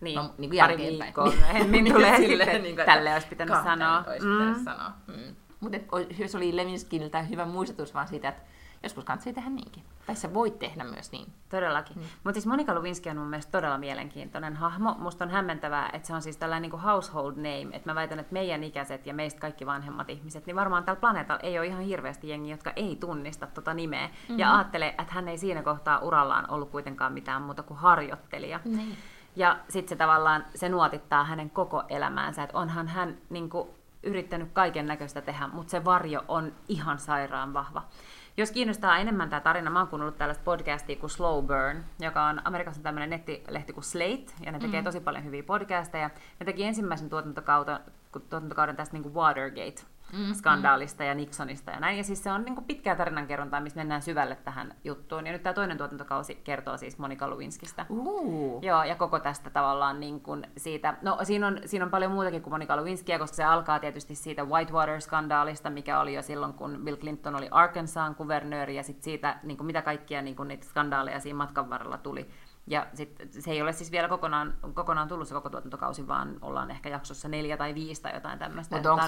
Speaker 1: niin, no, niin kuin pari viikkoa myöhemmin niin, tulee silleen, sitten, niin kuin, tälle olisi pitänyt sanoa.
Speaker 2: Olisi mm. pitänyt sanoa. Mm. Mutta jos oli Levinskiltä hyvä muistutus vaan siitä, että joskus kannattaa tehdä niinkin. Tai sä voit tehdä myös niin.
Speaker 1: Todellakin. Mm. Mutta siis Monika Lewinsky on mun mielestä todella mielenkiintoinen hahmo. Musta on hämmentävää, että se on siis tällainen niin household name. Että mä väitän, että meidän ikäiset ja meistä kaikki vanhemmat ihmiset, niin varmaan tällä planeetalla ei ole ihan hirveästi jengi, jotka ei tunnista tota nimeä. Mm-hmm. Ja ajattelee, että hän ei siinä kohtaa urallaan ollut kuitenkaan mitään muuta kuin harjoittelija. Niin. Ja sitten se tavallaan, se nuotittaa hänen koko elämäänsä, että onhan hän niin kuin, yrittänyt kaiken näköistä tehdä, mutta se varjo on ihan sairaan vahva. Jos kiinnostaa enemmän tämä tarina, mä oon kuunnellut tällaista podcastia kuin Slow Burn, joka on Amerikassa tämmöinen nettilehti kuin Slate, ja ne tekee mm. tosi paljon hyviä podcasteja. Ne teki ensimmäisen tuotantokauden, tuotantokauden tästä niin kuin Watergate mm, skandaalista mm. ja Nixonista ja näin. Ja siis se on niin kuin pitkää tarinankerrontaa, missä mennään syvälle tähän juttuun. Ja nyt tämä toinen tuotantokausi kertoo siis Monika Lewinskystä. Uh. Joo, ja koko tästä tavallaan niin kuin siitä, no siinä on, siinä on paljon muutakin kuin Monika Lewinskyä, koska se alkaa tietysti siitä Whitewater-skandaalista, mikä oli jo silloin, kun Bill Clinton oli Arkansasin kuvernööri, ja sitten siitä, niin kuin mitä kaikkia niin kuin niitä skandaaleja siinä matkan varrella tuli ja sit, se ei ole siis vielä kokonaan, kokonaan tullut se koko tuotantokausi, vaan ollaan ehkä jaksossa neljä tai viisi tai jotain tämmöistä.
Speaker 2: Mutta onko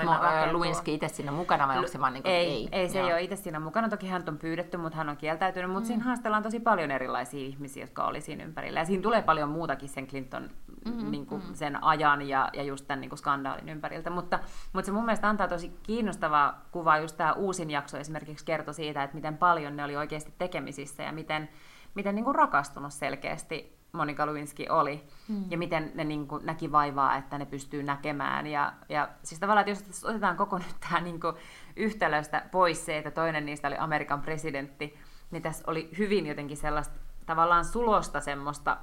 Speaker 2: Luinski itse siinä mukana vai onko se vaan niin kuin,
Speaker 1: ei, ei? Ei, se Joo. ei ole itse siinä mukana. Toki hän on pyydetty, mutta hän on kieltäytynyt. Mutta mm. siinä haastellaan tosi paljon erilaisia ihmisiä, jotka oli siinä ympärillä. Ja siinä tulee paljon muutakin sen Clinton mm-hmm. niin kuin mm. sen ajan ja, ja just tämän niin kuin skandaalin ympäriltä. Mutta, mutta se mun mielestä antaa tosi kiinnostavaa kuvaa. Just tämä uusin jakso esimerkiksi kertoi siitä, että miten paljon ne oli oikeasti tekemisissä ja miten miten niin kuin rakastunut selkeästi Monika Lewinsky oli, mm. ja miten ne niin kuin näki vaivaa, että ne pystyy näkemään. Ja, ja siis tavallaan, että jos otetaan koko nyt tämä niin kuin yhtälöstä pois se, että toinen niistä oli Amerikan presidentti, niin tässä oli hyvin jotenkin sellaista tavallaan sulosta semmoista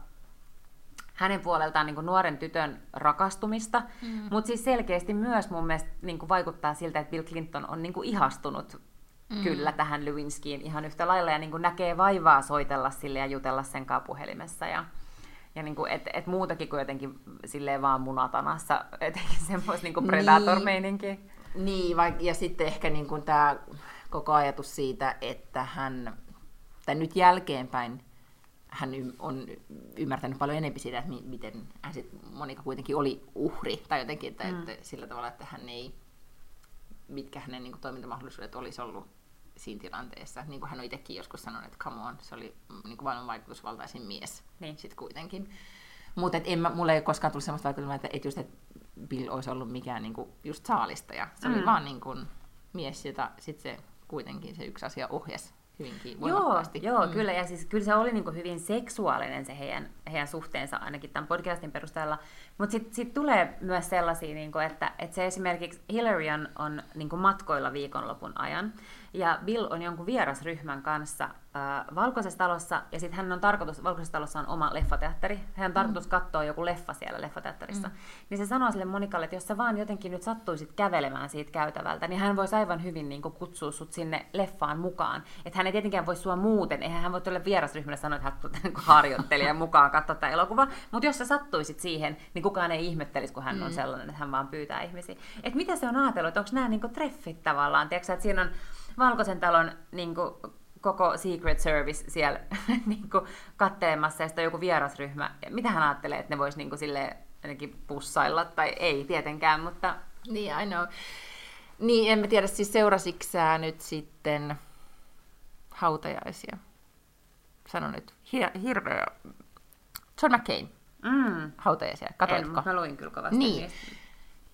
Speaker 1: hänen puoleltaan niin kuin nuoren tytön rakastumista, mm. mutta siis selkeästi myös mun mielestä niin kuin vaikuttaa siltä, että Bill Clinton on niin kuin ihastunut mm. kyllä tähän Lewinskiin ihan yhtä lailla ja niin kuin näkee vaivaa soitella sille ja jutella sen kanssa puhelimessa ja, ja niin kuin, et, et muutakin kuin jotenkin silleen vaan munatanassa, etenkin semmoista niin kuin predator-meininkiä.
Speaker 2: Niin, niin vaik- ja sitten ehkä niin kuin tämä koko ajatus siitä, että hän, tai nyt jälkeenpäin, hän on ymmärtänyt paljon enemmän siitä, että miten hän sit, Monika kuitenkin oli uhri, tai jotenkin, että, mm. että sillä tavalla, että hän ei, mitkä hänen niin kuin, toimintamahdollisuudet olisi ollut siinä tilanteessa. Niin kuin hän on itsekin joskus sanonut, että come on, se oli mm, niin kuin maailman vaikutusvaltaisin mies niin. sitten kuitenkin. Mutta mulle ei koskaan tullut sellaista vaikutelmaa, että, et just, että Bill olisi ollut mikään niin kuin, just saalistaja. Se mm. oli vaan niin kuin, mies, jota sitten se kuitenkin se yksi asia ohjasi hyvinkin voimakkaasti.
Speaker 1: Joo, joo mm. kyllä. Ja siis kyllä se oli niin kuin hyvin seksuaalinen se heidän, heidän suhteensa ainakin tämän podcastin perusteella. Mutta sitten sit tulee myös sellaisia, niin kuin, että, että se esimerkiksi Hillary on, on niin kuin matkoilla viikonlopun ajan. Ja Bill on jonkun vierasryhmän kanssa äh, Valkoisessa talossa, ja sitten hän on tarkoitus, Valkoisessa talossa on oma leffateatteri, hän on tarkoitus mm. katsoa joku leffa siellä leffateatterissa. Mm. Niin se sanoo sille Monikalle, että jos sä vaan jotenkin nyt sattuisit kävelemään siitä käytävältä, niin hän voisi aivan hyvin niin kuin, kutsua sut sinne leffaan mukaan. Että hän ei tietenkään voi sua muuten, eihän hän voi tuolle vierasryhmälle sanoa, että hän niin harjoittelija mukaan katsoa tämä elokuva. Mutta jos sä sattuisit siihen, niin kukaan ei ihmettelisi, kun hän mm. on sellainen, että hän vaan pyytää ihmisiä. Että mitä se on ajatellut, että onko nämä niin kuin, treffit tavallaan, tiedätkö, että siinä on Valkoisen talon niin kuin, koko Secret Service siellä niin kuin, kattelemassa ja sitten joku vierasryhmä. Mitä hän ajattelee, että ne vois niin kuin, sille ainakin pussailla, tai ei tietenkään, mutta...
Speaker 2: Niin, I know. Niin, en mä tiedä, siis seurasitko sä nyt sitten hautajaisia? Sano nyt, hir- hirveä... John McCain. Mm. Hautajaisia, katoitko?
Speaker 1: En, mä luin kyllä kovasti
Speaker 2: niin. Niistä.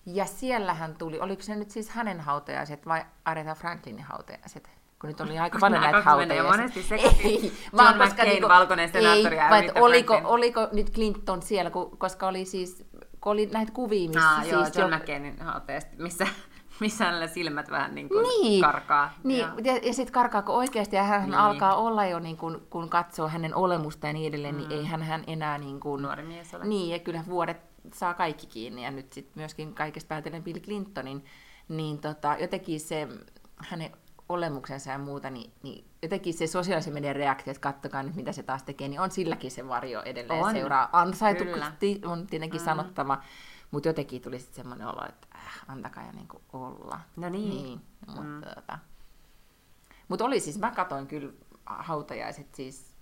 Speaker 2: Ja siellähän tuli, oliko se nyt siis hänen hautajaiset vai Aretha Franklinin hautajaiset? Kun nyt oli aika paljon näitä hautajaisia.
Speaker 1: monesti ei, vaan McCain, niinku, valkoinen senaattori
Speaker 2: ei, vai oliko, oliko nyt Clinton siellä, koska oli siis, kun oli näitä kuvia, missä
Speaker 1: ah, siis... Joo, John jo... McCainin hautajaiset, missä missä hänellä silmät vähän niin kuin niin, karkaa.
Speaker 2: Niin, ja, ja, ja sitten karkaako oikeasti, ja hän niin. alkaa olla jo, niin kuin, kun katsoo hänen olemusta ja niin edelleen, niin mm. niin ei hän, hän enää... Niin kuin,
Speaker 1: Nuori mies ole.
Speaker 2: Niin, ja kyllä vuodet saa kaikki kiinni, ja nyt sitten myöskin kaikesta päätellen Bill Clintonin, niin tota, jotenkin se hänen olemuksensa ja muuta, niin, niin jotenkin se sosiaalisen median reaktio, että kattokaa nyt mitä se taas tekee, niin on silläkin se varjo edelleen on. seuraa. Ansaitusti on tietenkin mm. sanottava, mutta jotenkin tuli sitten semmoinen olo, että äh, antakaa ja niin olla.
Speaker 1: No niin. niin
Speaker 2: mutta, mm. tota. Mut oli siis, mä katoin kyllä hautajaiset siis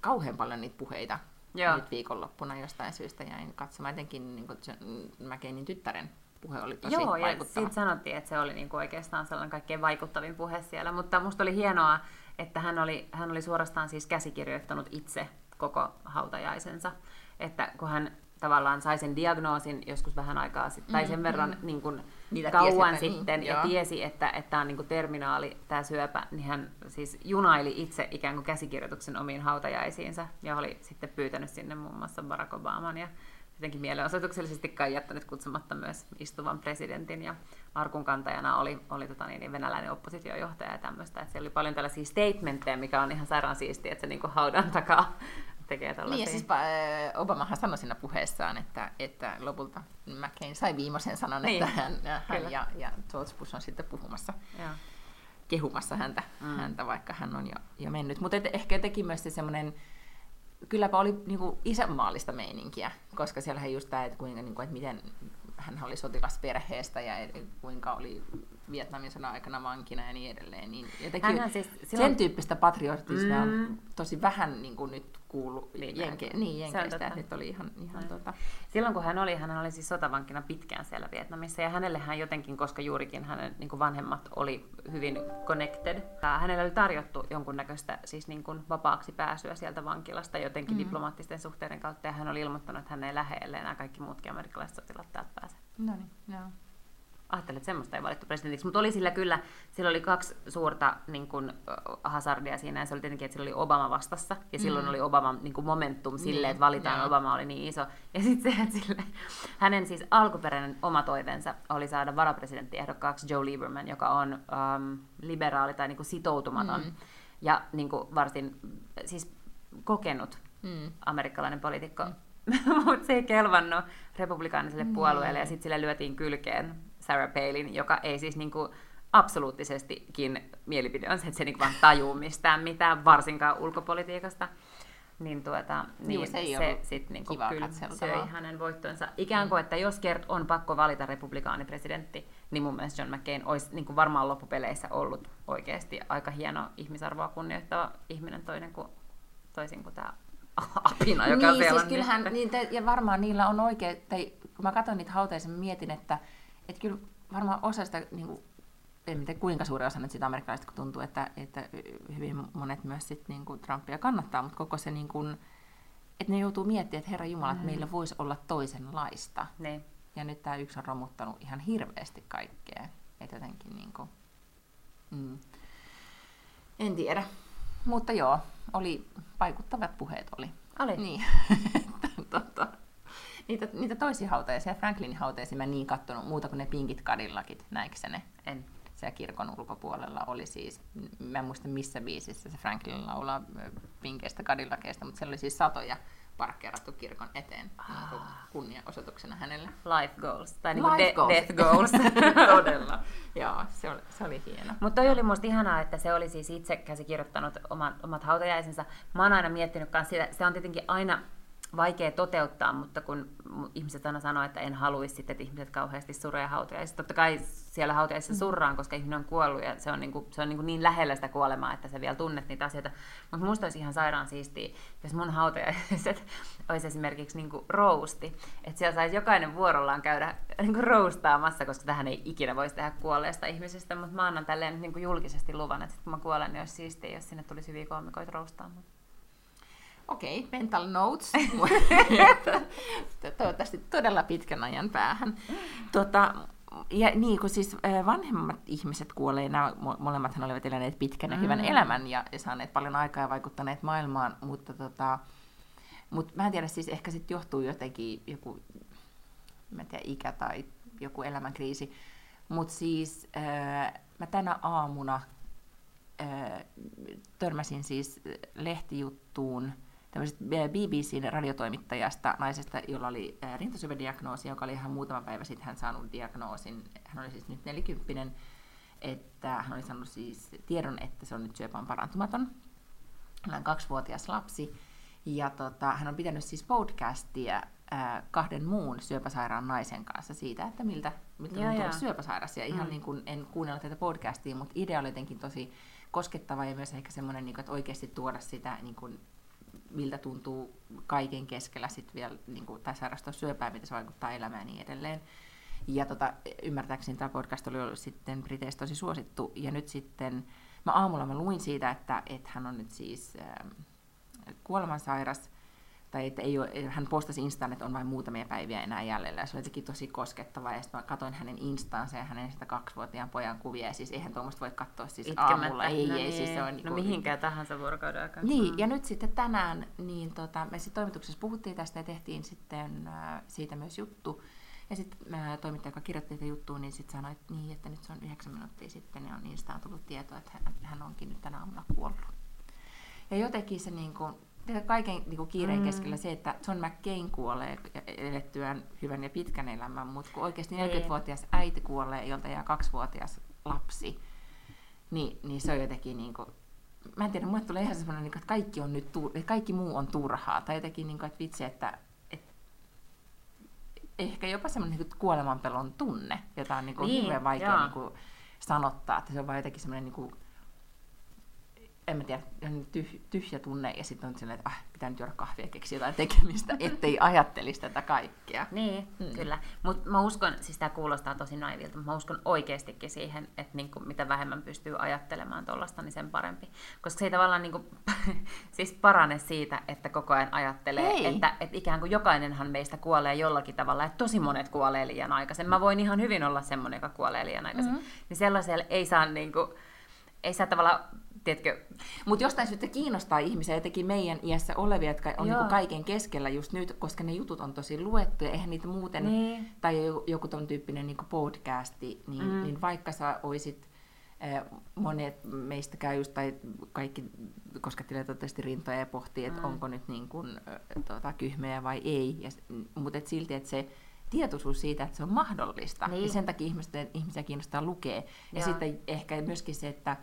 Speaker 2: kauhean paljon niitä puheita Joo. nyt viikonloppuna jostain syystä jäin katsomaan. Etenkin niin John McCainin tyttären puhe oli tosi
Speaker 1: Joo,
Speaker 2: ja
Speaker 1: siitä sanottiin, että se oli niinku oikeastaan sellainen kaikkein vaikuttavin puhe siellä, mutta musta oli hienoa, että hän oli, hän oli suorastaan siis käsikirjoittanut itse koko hautajaisensa, että kun hän tavallaan sai sen diagnoosin joskus vähän aikaa sitten, tai sen mm, verran mm. niin kuin, Niitä kauan tiesi, niin, sitten, niin, ja joo. tiesi, että, että tämä on niin kuin terminaali, tämä syöpä, niin hän siis junaili itse ikään kuin käsikirjoituksen omiin hautajaisiinsa, ja oli sitten pyytänyt sinne muun muassa Barack Obaman, ja jotenkin mielenosoituksellisesti kai jättänyt kutsumatta myös istuvan presidentin, ja arkun kantajana oli, oli tota niin, niin venäläinen oppositiojohtaja ja tämmöistä, että siellä oli paljon tällaisia statementteja, mikä on ihan sairaan siistiä, että se niin haudan takaa tekee tällaisia.
Speaker 2: Niin, ja siis Obamahan sanoi siinä puheessaan, että, että lopulta McCain sai viimeisen sanan, niin. että hän, hän ja, ja George Bush on sitten puhumassa. Ja. kehumassa häntä, mm. häntä, vaikka hän on jo, jo mennyt. Mutta ehkä teki myös se semmoinen, kylläpä oli niinku isänmaallista meininkiä, koska siellä just tämä, että, kuinka, niinku, että miten hän oli sotilasperheestä ja kuinka oli Vietnamin sodan aikana vankina ja niin edelleen. Niin jotenkin siis, silloin... sen tyyppistä patriotismia mm. on tosi vähän niin kuin nyt kuulu niin, jenke, niin, jenkeistä, että nyt oli ihan, ihan tota...
Speaker 1: Silloin kun hän oli, hän oli siis sotavankina pitkään siellä Vietnamissa, ja hänelle hän jotenkin, koska juurikin hänen niin vanhemmat oli hyvin connected, hänelle oli tarjottu jonkunnäköistä siis niin kuin vapaaksi pääsyä sieltä vankilasta jotenkin mm-hmm. diplomaattisten suhteiden kautta, ja hän oli ilmoittanut, että hän ei lähde, ellei nämä kaikki muutkin amerikkalaiset sotilaat täältä pääse.
Speaker 2: No niin, joo
Speaker 1: ajattelin, että semmoista ei valittu presidentiksi. Mutta oli sillä kyllä, sillä oli kaksi suurta niin kuin, hazardia siinä, ja se oli tietenkin, että sillä oli Obama vastassa, ja mm. silloin oli Obama niin kuin momentum sille, niin, että valitaan, yeah. Obama oli niin iso. Ja sitten se, että sille, hänen siis alkuperäinen oma toiveensa oli saada varapresidenttiehdokkaaksi Joe Lieberman, joka on um, liberaali tai niin kuin sitoutumaton, mm. ja niin kuin varsin siis kokenut mm. amerikkalainen poliitikko. Mm. mutta se ei kelvannut republikaaniselle mm. puolueelle, ja sitten sille lyötiin kylkeen Sarah Palin, joka ei siis niin kuin absoluuttisestikin mielipide on se, että se niin vaan tajuu mistään mitään, varsinkaan ulkopolitiikasta. Niin, tuota, niin Juu, se, se sitten niin kyllä söi hänen voittonsa. Ikään kuin, mm. että jos Kert on pakko valita republikaanipresidentti, niin mun mielestä John McCain olisi niin kuin varmaan loppupeleissä ollut oikeasti aika hieno ihmisarvoa kunnioittava ihminen toinen kuin, toisin kuin tämä apina, joka
Speaker 2: niin, siis kyllähän, niin, te, ja varmaan niillä on oikein, tai kun mä katson niitä hauteja, mietin, että että kyllä varmaan osa sitä, niin kuin, en tiedä kuinka suuri osa nyt sitä amerikkalaisista, kun tuntuu, että, että hyvin monet myös sit, niin kuin Trumpia kannattaa, mutta koko se, niin kuin, että ne joutuu miettimään, että Herra Jumala, mm. että meillä voisi olla toisenlaista. Ne. Ja nyt tämä yksi on romuttanut ihan hirveästi kaikkea. Että jotenkin niin kuin, mm. En tiedä. Mutta joo, oli vaikuttavat puheet oli.
Speaker 1: Oli.
Speaker 2: Niin. tota, niitä, niitä toisia hautajaisia, Franklinin hautajaisia mä niin kattonut muuta kuin ne pinkit kadillakit, näikö se ne?
Speaker 1: En.
Speaker 2: Siellä kirkon ulkopuolella oli siis, mä en muista missä biisissä se Franklin laulaa pinkeistä kadillakeista, mutta siellä oli siis satoja parkkeerattu kirkon eteen ah. kunniaosoituksena hänelle.
Speaker 1: Life goals, tai
Speaker 2: niin
Speaker 1: de- goals. death goals.
Speaker 2: Todella. Joo, se oli, se oli hieno.
Speaker 1: Mutta toi oli musta ihanaa, että se oli siis itse käsikirjoittanut oman, omat hautajaisensa. Mä oon aina miettinyt kanssa sitä, se on tietenkin aina vaikea toteuttaa, mutta kun ihmiset aina sanoo, että en haluaisi sitten, että ihmiset kauheasti suree hautajaisissa. Totta kai siellä hautajaisissa mm. surraan, koska ihminen on kuollut ja se on, niin, kuin, se on niin, kuin niin lähellä sitä kuolemaa, että sä vielä tunnet niitä asioita. Mutta musta olisi ihan sairaan siistiä, jos mun hautajaiset olisi esimerkiksi niin kuin rousti. Että siellä saisi jokainen vuorollaan käydä niin kuin roustaamassa, koska tähän ei ikinä voisi tehdä kuolleesta ihmisestä. Mutta mä annan tälleen niin kuin julkisesti luvan, että kun mä kuolen, niin olisi siistiä, jos sinne tulisi hyviä koomikoita roustaamaan.
Speaker 2: Okei, okay, mental notes. Toivottavasti todella pitkän ajan päähän. Tota, ja niin kuin siis vanhemmat ihmiset kuolee, nämä molemmathan olivat eläneet pitkän ja hyvän mm. elämän ja, ja saaneet paljon aikaa ja vaikuttaneet maailmaan, mutta tota, mut mä en tiedä, siis ehkä sitten johtuu jotenkin joku, mä en tiedä, ikä tai joku elämänkriisi, mutta siis äh, mä tänä aamuna äh, törmäsin siis lehtijuttuun, BBCn radiotoimittajasta, naisesta, jolla oli rintasyöpädiagnoosi, joka oli ihan muutama päivä sitten hän saanut diagnoosin. Hän oli siis nyt nelikymppinen, että hän oli saanut siis tiedon, että se on nyt syöpään parantumaton. Hän on kaksivuotias lapsi. Ja tota, hän on pitänyt siis podcastia äh, kahden muun syöpäsairaan naisen kanssa siitä, että miltä, miltä on tullut syöpäsairas. Ja ihan mm. niin kuin, en kuunnella tätä podcastia, mutta idea oli jotenkin tosi koskettava ja myös ehkä semmoinen, niin kuin, että oikeasti tuoda sitä niin kuin, miltä tuntuu kaiken keskellä sitten vielä, niin kuin, tai sairastua syöpää, miten se vaikuttaa elämään ja niin edelleen. Ja tota, ymmärtääkseni tämä podcast oli ollut sitten Briteissä tosi suosittu. Ja nyt sitten, mä aamulla mä luin siitä, että, että hän on nyt siis äh, kuolemansairas tai että ei ole, hän postasi Instaan, että on vain muutamia päiviä enää jäljellä, ja se oli jotenkin tosi koskettava, ja sitten mä katsoin hänen Instaansa ja hänen sitä kaksivuotiaan pojan kuvia, ja siis eihän tuommoista voi katsoa siis Itkemättä. aamulla, ei,
Speaker 1: no
Speaker 2: ei,
Speaker 1: niin.
Speaker 2: siis se
Speaker 1: on no niin mihinkään tahansa vuorokauden aikana.
Speaker 2: Niin, mm. ja nyt sitten tänään, niin tota, me sitten toimituksessa puhuttiin tästä ja tehtiin sitten äh, siitä myös juttu, ja sitten äh, toimittaja, joka kirjoitti tätä juttua, niin sitten sanoi, että niin, että nyt se on yhdeksän minuuttia sitten, ja on Instaan tullut tietoa, että hän, hän onkin nyt tänä aamuna kuollut. Ja jotenkin se niin kuin, kaiken niin kiireen mm. keskellä se, että John McCain kuolee elettyään hyvän ja pitkän elämän, mutta kun oikeasti 40-vuotias niin. äiti kuolee, jolta jää kaksivuotias lapsi, niin, niin se on jotenkin niin kuin, mä en tiedä, mulle tulee ihan semmoinen, niin että kaikki, on nyt kaikki muu on turhaa, tai jotenkin, niin kuin, että vitsi, että, että ehkä jopa semmoinen niin kuolemanpelon tunne, jota on niin kuin niin, hirveän vaikea niin kuin, sanottaa, että se on vaan jotenkin semmoinen niin kuin, en mä tiedä, tyh, tyhjä tunne ja sitten on silleen, että ah, pitää nyt juoda kahvia ja keksiä jotain tekemistä, ettei ajattelisi tätä kaikkea.
Speaker 1: Niin, mm. kyllä. Mutta mä uskon, siis tämä kuulostaa tosi naivilta, mutta mä uskon oikeastikin siihen, että niinku, mitä vähemmän pystyy ajattelemaan tuollaista, niin sen parempi. Koska se ei tavallaan niinku, siis parane siitä, että koko ajan ajattelee, ei. että, että ikään kuin jokainenhan meistä kuolee jollakin tavalla, että tosi monet kuolee liian aikaisin. Mä voin ihan hyvin olla semmoinen, joka kuolee liian aikaisin. Mm-hmm. Niin sellaiselle ei saa niinku, ei saa tavallaan tiedätkö,
Speaker 2: mutta jostain syystä kiinnostaa ihmisiä, jotenkin meidän iässä olevia, jotka on niinku kaiken keskellä just nyt, koska ne jutut on tosi luettuja, eihän niitä muuten, niin. tai joku ton tyyppinen niinku podcasti, niin, mm. niin vaikka sä oisit eh, monet meistä käy just, tai kaikki koskettelee toivottavasti rintoja ja pohtii, että mm. onko nyt niin kuin, tuota, kyhmeä vai ei, ja, mutta et silti, että se tietoisuus siitä, että se on mahdollista, niin. ja sen takia ihmisten, ihmisiä kiinnostaa lukea. Ja Joo. sitten ehkä myöskin se, että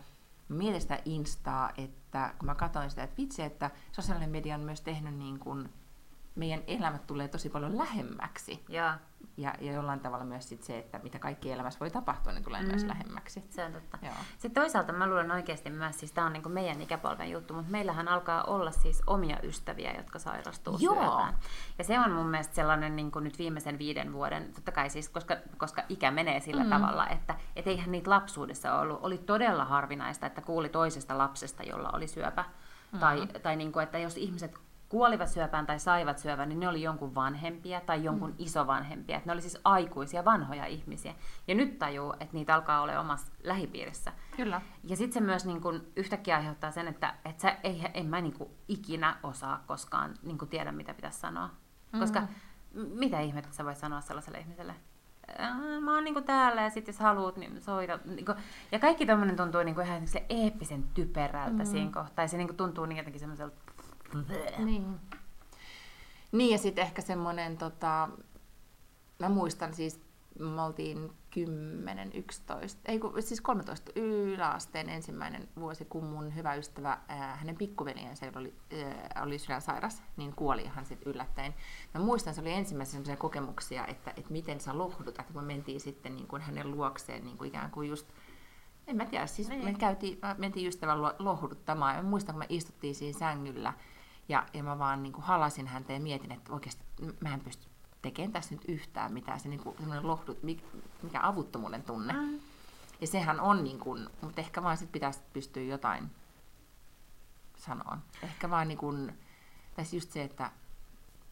Speaker 2: mietin sitä Instaa, että kun mä katsoin sitä, että vitsi, että sosiaalinen media on myös tehnyt niin kuin, meidän elämät tulee tosi paljon lähemmäksi.
Speaker 1: Ja,
Speaker 2: ja, ja jollain tavalla myös sit se, että mitä kaikki elämässä voi tapahtua, niin tulee mm. myös lähemmäksi.
Speaker 1: Se on totta. Joo. Sitten toisaalta mä luulen oikeasti myös, siis tämä on niin meidän ikäpolven juttu, mutta meillähän alkaa olla siis omia ystäviä, jotka sairastuu Joo. syöpään. Ja se on mun mielestä sellainen niin nyt viimeisen viiden vuoden, totta kai siis, koska, koska ikä menee sillä mm. tavalla, että et eihän niitä lapsuudessa ollut. Oli todella harvinaista, että kuuli toisesta lapsesta, jolla oli syöpä. Mm. Tai, tai niin kuin, että jos ihmiset kuolivat syöpään tai saivat syövän, niin ne oli jonkun vanhempia tai jonkun mm. isovanhempia. Että ne oli siis aikuisia, vanhoja ihmisiä. Ja nyt tajuu, että niitä alkaa olla omassa lähipiirissä.
Speaker 2: Kyllä.
Speaker 1: Ja sitten se myös niin kun, yhtäkkiä aiheuttaa sen, että, että sä, ei, en mä niin ikinä osaa koskaan niin tiedä, mitä pitäisi sanoa. Mm. Koska mitä ihmettä sä voit sanoa sellaiselle ihmiselle? mä oon niinku täällä ja sitten jos haluat, niin soita. Niinku, ja kaikki tommonen tuntuu niinku ihan se eeppisen typerältä mm. siinä kohtaa. Ja se niinku tuntuu niin jotenkin semmoiselta
Speaker 2: niin. Niin ja sitten ehkä semmoinen, tota, mä muistan siis, me oltiin 10, 11, ei kun, siis 13 yläasteen ensimmäinen vuosi, kun mun hyvä ystävä, ää, hänen pikkuveliensä oli, ää, oli sydänsairas, niin kuoli ihan sitten yllättäen. Mä muistan, se oli ensimmäisiä kokemuksia, että, että miten sä lohdutat, kun me mentiin sitten niin kuin hänen luokseen niin kuin ikään kuin just en mä tiedä, siis niin. me käytiin, mentiin ystävän lohduttamaan. Ja mä muistan, kun me istuttiin siinä sängyllä ja, ja mä vaan niin kuin halasin häntä ja mietin, että oikeasti mä en pysty tekemään tässä nyt yhtään mitään. Se niin kuin, lohdu, mikä avuttomuuden tunne. Mm. Ja sehän on, niin kuin, mutta ehkä vaan sit pitäisi pystyä jotain sanoa. Ehkä vaan niin kuin, tai just se, että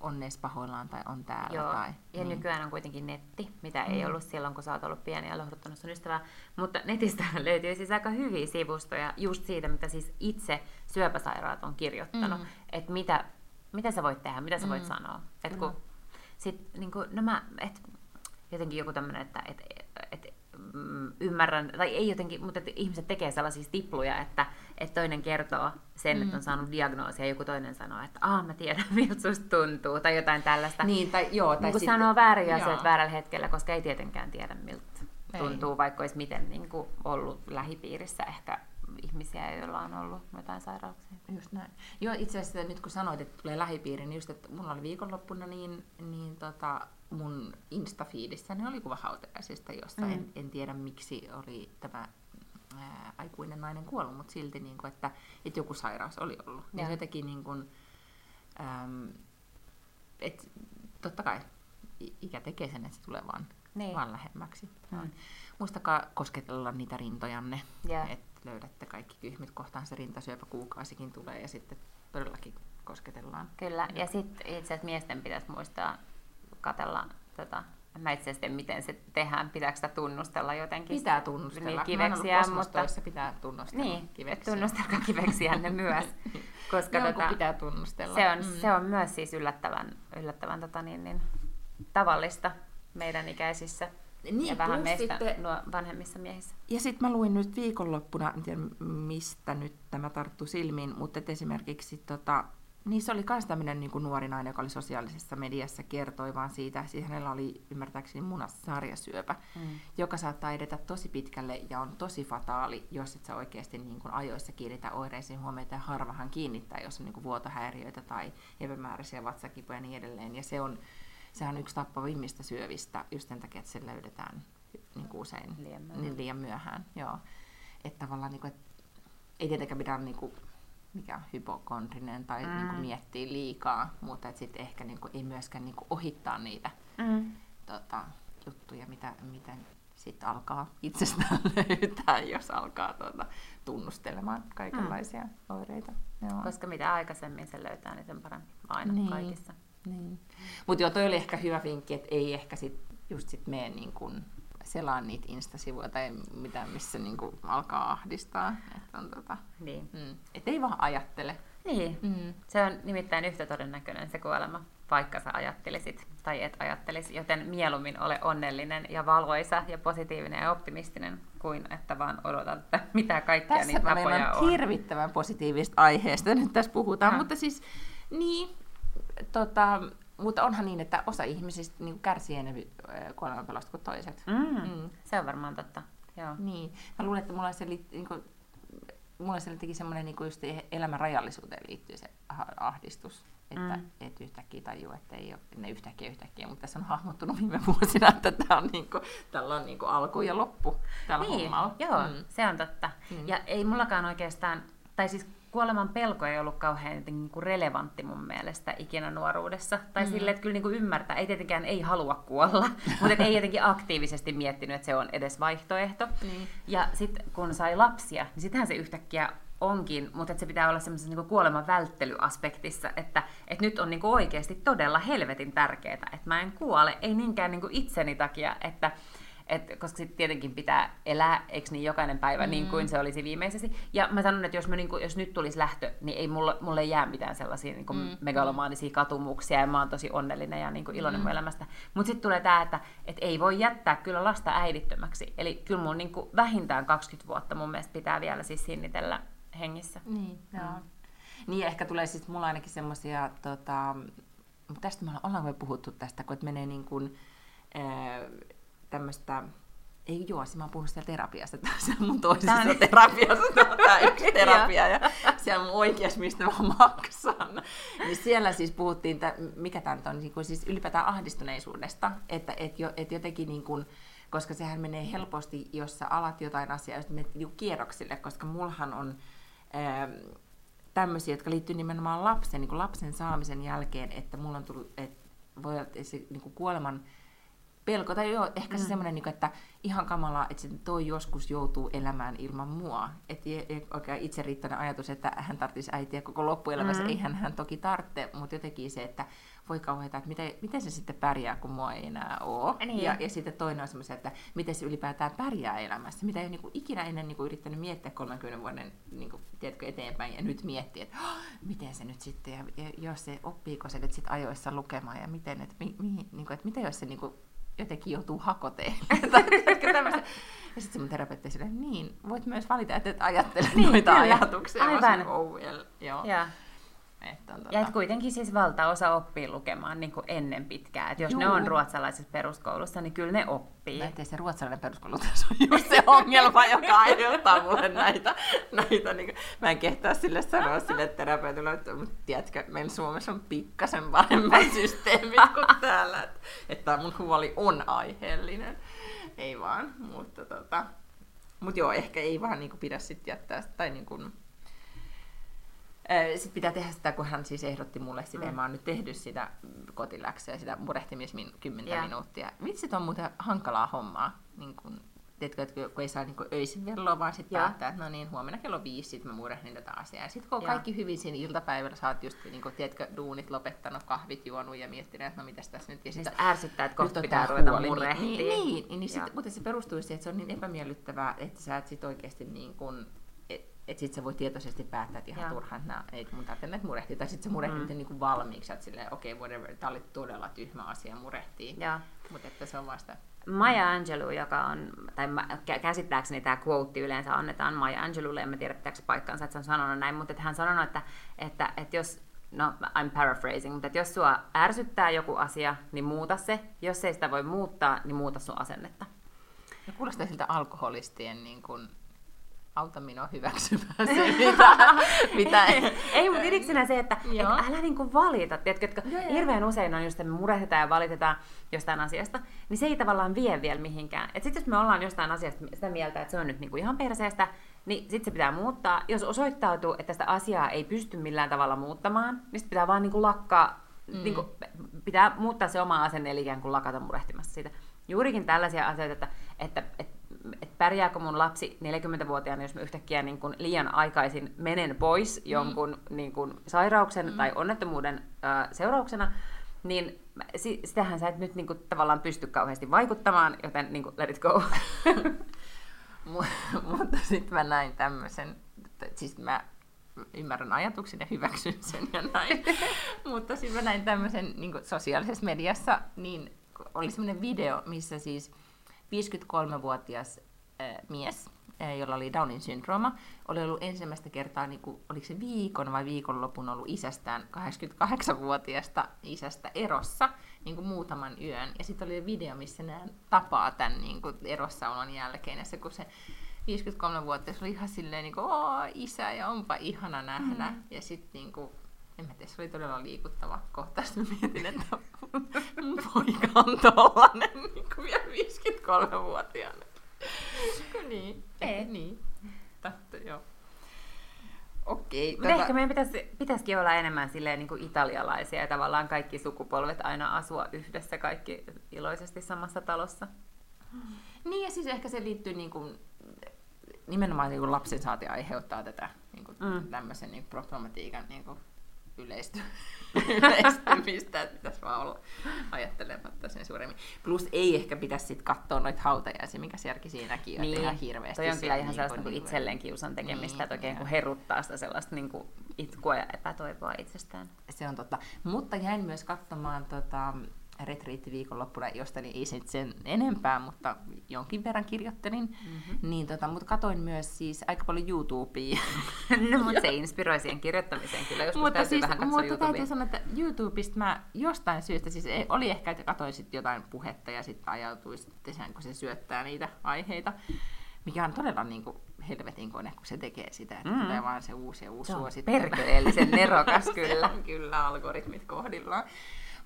Speaker 2: on edes pahoillaan tai on täällä.
Speaker 1: Joo.
Speaker 2: Tai,
Speaker 1: ja niin. nykyään on kuitenkin netti, mitä mm. ei ollut silloin, kun sä oot ollut pieni ja lohduttanut sun ystävää. Mutta netistä löytyy siis aika hyviä sivustoja just siitä, mitä siis itse syöpäsairaat on kirjoittanut. Mm. Että mitä, mitä sä voit tehdä, mitä sä voit mm. sanoa. Et kun, sit, niin kuin, nämä, et, jotenkin joku tämmöinen, että et, et, mm, ymmärrän, tai ei jotenkin, mutta että ihmiset tekee sellaisia stipluja, että, että toinen kertoo sen, mm. että on saanut diagnoosia, ja joku toinen sanoo, että ah, mä tiedän, miltä susta tuntuu, tai jotain tällaista.
Speaker 2: Niin, tai joo. Tai
Speaker 1: niin sanoo väärin asioita väärällä hetkellä, koska ei tietenkään tiedä, miltä ei. tuntuu, vaikka olisi miten niin kuin, ollut lähipiirissä ehkä ihmisiä, joilla on ollut jotain sairauksia.
Speaker 2: Just näin. Joo, itse asiassa nyt kun sanoit, että tulee lähipiiri, niin just, että mulla oli viikonloppuna niin, niin tota, mun Insta-fiidissä ne oli kuva hautajaisista, jossa mm. en, en tiedä miksi oli tämä ää, aikuinen nainen kuollut, mutta silti, niin kuin, että, että joku sairaus oli ollut. Ja, ja se teki niin kuin, äm, et, totta kai ikä tekee sen, että se tulee vaan niin. vaan lähemmäksi. Mm. Muistakaa kosketella niitä rintojanne, yeah. että löydätte kaikki kyhmit. Kohtaan se rintasyöpä kuukausikin tulee ja sitten todellakin kosketellaan.
Speaker 1: Kyllä, ja sitten itse asiassa miesten pitäisi muistaa katella tota, Mä itse asiassa miten se tehdään, pitääkö sitä tunnustella jotenkin?
Speaker 2: Pitää tunnustella. Niin, kiveksiä, mutta... pitää tunnustella
Speaker 1: niin, kiveksiä. tunnustelkaa kiveksiä ne myös.
Speaker 2: Koska tota, pitää tunnustella.
Speaker 1: Se on, mm. se on myös siis yllättävän, yllättävän tota niin, niin, tavallista meidän ikäisissä niin, ja vähän meistä sitten, nuo vanhemmissa miehissä.
Speaker 2: Ja sitten mä luin nyt viikonloppuna, en tiedä mistä nyt tämä tarttu silmiin, mutta esimerkiksi tota, niin se oli myös tämmöinen niin nuori nainen, joka oli sosiaalisessa mediassa, kertoi vaan siitä, siis hänellä oli ymmärtääkseni munasarjasyöpä, mm. joka saattaa edetä tosi pitkälle ja on tosi fataali, jos et sä oikeasti niin kuin ajoissa kiinnitä oireisiin huomiota ja harvahan kiinnittää, jos on niin kuin vuotohäiriöitä tai epämääräisiä vatsakipuja ja niin edelleen. Ja se on, sehän on yksi tappavimmista syövistä just sen takia, että se löydetään niin kuin usein liian myöhään. Niin liian myöhään joo. Että tavallaan, niin kuin, että ei tietenkään pidä niin kuin, mikä on hypokondrinen tai mm. niin kuin miettii liikaa, mutta sitten ehkä niin kuin, ei myöskään niin kuin ohittaa niitä mm. tota, juttuja, mitä, miten sitten alkaa itsestään löytää, jos alkaa tuota, tunnustelemaan kaikenlaisia mm. oireita.
Speaker 1: Joo. Koska mitä aikaisemmin se löytää, niin sen paremmin aina niin. kaikissa. Niin.
Speaker 2: Mutta joo, toi oli ehkä hyvä vinkki, että ei ehkä sit, just sit mene niin kuin selaa niitä Insta-sivuja tai mitä, missä niinku alkaa ahdistaa. Että on tota, niin. mm, et ei vaan ajattele.
Speaker 1: Niin, mm. se on nimittäin yhtä todennäköinen se kuolema, vaikka sä ajattelisit tai et ajattelisi, joten mieluummin ole onnellinen ja valoisa ja positiivinen ja optimistinen, kuin että vaan odotat, että mitä kaikkia tässä niitä tapoja
Speaker 2: on. hirvittävän positiivista aiheesta nyt tässä puhutaan, ha. mutta siis niin, tota, mutta onhan niin, että osa ihmisistä niin kärsii enemmän kuolemanpelosta kuin toiset.
Speaker 1: Mm. Mm. Se on varmaan totta. Joo.
Speaker 2: Niin. Mä luulen, että mulla se, niin kuin, mulla se teki semmoinen niin just elämän rajallisuuteen liittyy se ahdistus. Että mm. et yhtäkkiä tajuu, että ei ole ne yhtäkkiä yhtäkkiä, mutta tässä on hahmottunut viime vuosina, että tämä on niinku, tällä on niinku alku ja loppu tällä niin, hommalla.
Speaker 1: Joo, mm. se on totta. Mm. Ja ei mullakaan oikeastaan, tai siis kuoleman pelko ei ollut kauhean niin kuin relevantti mun mielestä ikinä nuoruudessa. Tai mm. sille, että kyllä niin kuin ymmärtää, ei tietenkään ei halua kuolla, mutta ei jotenkin aktiivisesti miettinyt, että se on edes vaihtoehto. Mm. Ja sitten kun sai lapsia, niin sittenhän se yhtäkkiä onkin, mutta että se pitää olla semmoisessa niin kuoleman välttelyaspektissa, että, että nyt on niin kuin oikeasti todella helvetin tärkeää, että mä en kuole, ei niinkään niin kuin itseni takia, että et, koska sitten tietenkin pitää elää, eikö niin jokainen päivä mm. niin kuin se olisi viimeisesti. Ja mä sanon, että jos, mä, niin kuin, jos nyt tulisi lähtö, niin ei mulle, mulle jää mitään sellaisia niin kuin mm. megalomaanisia katumuksia, ja mä oon tosi onnellinen ja niin kuin iloinen mm. mun elämästä. Mutta sitten tulee tämä, että et ei voi jättää kyllä lasta äidittömäksi. Eli kyllä mun niin kuin vähintään 20 vuotta mun mielestä pitää vielä siis sinnitellä hengissä.
Speaker 2: Niin, joo. Mm. Niin, ehkä tulee siis mulla ainakin semmoisia, tota, tästä me ollaan me puhuttu tästä, kun menee niin kuin, tämmöistä ei joo, mä oon puhunut siellä terapiasta, se on mun toisessa Tän... terapiassa, tämä yksi terapia, ja siellä mun oikeas, mistä mä maksan. Niin siellä siis puhuttiin, että mikä tämä on, niin kuin siis ylipäätään ahdistuneisuudesta, että et, jo, et jotenkin niin kuin, koska sehän menee helposti, jos sä alat jotain asiaa, jos menet niin kierroksille, koska mullahan on ää, ähm, tämmöisiä, jotka liittyy nimenomaan lapsen, niin kuin lapsen saamisen jälkeen, että mulla on tullut, että voi olla, että se niin kuin kuoleman pelko, tai joo, ehkä mm. se semmoinen, niin että ihan kamalaa, että se toi joskus joutuu elämään ilman mua. Että oikein itse riittäinen ajatus, että hän tarvitsisi äitiä koko loppuelämässä, mm. eihän hän toki tarvitse, mutta jotenkin se, että voi kauheita, että miten, miten se sitten pärjää, kun mua ei enää ole. Niin. Ja, ja sitten toinen on semmoisia, että miten se ylipäätään pärjää elämässä, mitä ei ole niin ikinä ennen niin yrittänyt miettiä 30 vuoden niin kuin, tiedätkö, eteenpäin ja nyt miettiä, että oh, miten se nyt sitten, ja, ja jos se oppiiko se nyt sitten ajoissa lukemaan ja miten, että, mi, mi, niin kuin, että mitä jos se niin kuin, jotenkin joutuu hakoteen. ja sitten mun terapeutti sille, niin, voit myös valita, että et ajattele niin, noita kyllä. ajatuksia.
Speaker 1: Aivan. Oh, well. Joo. Ja. Että on, tota... Ja et kuitenkin siis valtaosa oppii lukemaan niin kuin ennen pitkää. Et jos Juu. ne on ruotsalaisessa peruskoulussa, niin kyllä ne oppii.
Speaker 2: Mä se ruotsalainen peruskoulu se on just se ongelma, joka aiheuttaa mulle näitä. näitä niin kuin, mä en kehtaa sille sanoa sille terapeutille, että mutta tiedätkö, meillä Suomessa on pikkasen paremmat systeemit kuin täällä. Että, että mun huoli on aiheellinen. Ei vaan, mutta tota, mut joo, ehkä ei vaan niin kuin, pidä sitten jättää, tai niin kuin, Sitten pitää tehdä sitä, kun hän siis ehdotti mulle sitä, mm. ja mä oon nyt tehnyt sitä kotiläksyä, sitä murehtimismin 10 yeah. minuuttia. Vitsit on muuten hankalaa hommaa. Niin kun, tiedätkö, että kun ei saa niin öisin velloa, vaan sitten päättää, että no niin, huomenna kello viisi sit mä murehdin tätä asiaa. Ja sitten kun on kaikki hyvin siinä iltapäivällä, sä oot just, niin kun, tiedätkö, duunit lopettanut, kahvit juonut ja miettinyt, että no mitäs tässä nyt. Ja
Speaker 1: sitten ärsyttää, että kohta pitää ruveta murehtia.
Speaker 2: Niin, niin, niin, niin, niin sit, mutta se perustuu siihen, että se on niin epämiellyttävää, että sä et sit oikeasti niin kun, että sit sä voit tietoisesti päättää, että ihan Joo. turhaan, että ei mun tarvitse näitä murehtia. Tai sitten sä murehdit mm. niin valmiiksi, että silleen, okei, okay, whatever, tää oli todella tyhmä asia murehtii. Mutta että se on vasta...
Speaker 1: Maya Angelou, joka on, tai käsittääkseni tämä quote yleensä annetaan Maya Angeloulle, en mä tiedä pitääkö paikkaansa, että se on sanonut näin, mutta että hän sanonut, että, että, että jos, no I'm paraphrasing, mutta että jos sua ärsyttää joku asia, niin muuta se. Jos ei sitä voi muuttaa, niin muuta sun asennetta.
Speaker 2: Ja kuulostaa siltä alkoholistien niin kuin auta minua hyväksymään se, mitä... mitä
Speaker 1: ei, ei mutta idiksenä se, että et älä niinku valita. Tiedätkö, että hirveän usein on just, että me murehdetaan ja valitetaan jostain asiasta, niin se ei tavallaan vie vielä mihinkään. Sitten jos me ollaan jostain asiasta sitä mieltä, että se on nyt niinku ihan perseestä, niin sitten se pitää muuttaa. Jos osoittautuu, että tästä asiaa ei pysty millään tavalla muuttamaan, niin sitten pitää vaan niinku lakkaa, mm. niinku, pitää muuttaa se oma asenne, eli ikään kuin lakata murehtimassa siitä. Juurikin tällaisia asioita, että, että, että että pärjääkö mun lapsi 40-vuotiaana, jos mä yhtäkkiä niin kuin liian aikaisin menen pois mm. jonkun niin kuin sairauksen mm. tai onnettomuuden äh, seurauksena, niin sitähän sä et nyt niin kuin, tavallaan pysty kauheasti vaikuttamaan, joten niin kuin, let it go.
Speaker 2: Mutta sitten mä näin tämmöisen, siis mä ymmärrän ajatuksen ja hyväksyn sen ja näin. Mutta sitten mä näin tämmöisen niin sosiaalisessa mediassa, niin oli semmoinen video, missä siis 53-vuotias äh, mies, jolla oli Downin syndrooma, oli ollut ensimmäistä kertaa, niin kuin, oliko se viikon vai viikonlopun ollut isästään, 88-vuotiaasta isästä erossa niin kuin muutaman yön. Ja sitten oli video, missä nämä tapaa tämän niin kuin erossaolon jälkeen. Ja se, kun se 53-vuotias oli ihan silleen, niin kuin, isä, ja onpa ihana nähdä. Mm-hmm. Ja sitten niin kuin, en mä tiedä, se oli todella liikuttava kohta. Sitten mietin, että mun poika on tollanen niin kuin vielä 53-vuotiaana. niin, ei. niin. Tätä, joo. Okei.
Speaker 1: Mutta tota... ehkä meidän pitäisi, pitäisikin olla enemmän silleen niin kuin italialaisia ja tavallaan kaikki sukupolvet aina asua yhdessä, kaikki iloisesti samassa talossa.
Speaker 2: Niin ja siis ehkä se liittyy niin kuin, nimenomaan niin kuin lapsen saati aiheuttaa tätä niin kuin, mm. tämmöisen niin problematiikan niin kuin, yleisty, yleistymistä, että pitäisi vaan olla ajattelematta sen suuremmin. Plus ei ehkä pitäisi sitten katsoa noita hautajaisia, mikä järki siinäkin on, niin. ihan hirveästi.
Speaker 1: Toi on kyllä ihan niin sellaista niin itselleen kiusan tekemistä, niin, että oikein kun heruttaa sitä sellaista niin kuin itkua ja epätoivoa itsestään.
Speaker 2: Se on totta. Mutta jäin myös katsomaan tota, retriittiviikonloppuna, josta niin ei sen enempää, mutta jonkin verran kirjoittelin. Mm-hmm. Niin, tota, mutta katoin myös siis aika paljon YouTubea.
Speaker 1: no, mutta se inspiroi siihen kirjoittamiseen kyllä, joskus
Speaker 2: mutta siis, vähän katsoa Mutta täytyy sanoa, että YouTubesta mä jostain syystä, siis ei, oli ehkä, että katsoin sit jotain puhetta ja sitten ajautui sitten sen, kun se syöttää niitä aiheita, mikä on todella niin kuin, helvetin kone, kun se tekee sitä, että mm. tulee vaan se uusi ja uusi suosittelu.
Speaker 1: Perkeleellisen nerokas kyllä.
Speaker 2: kyllä, algoritmit kohdillaan.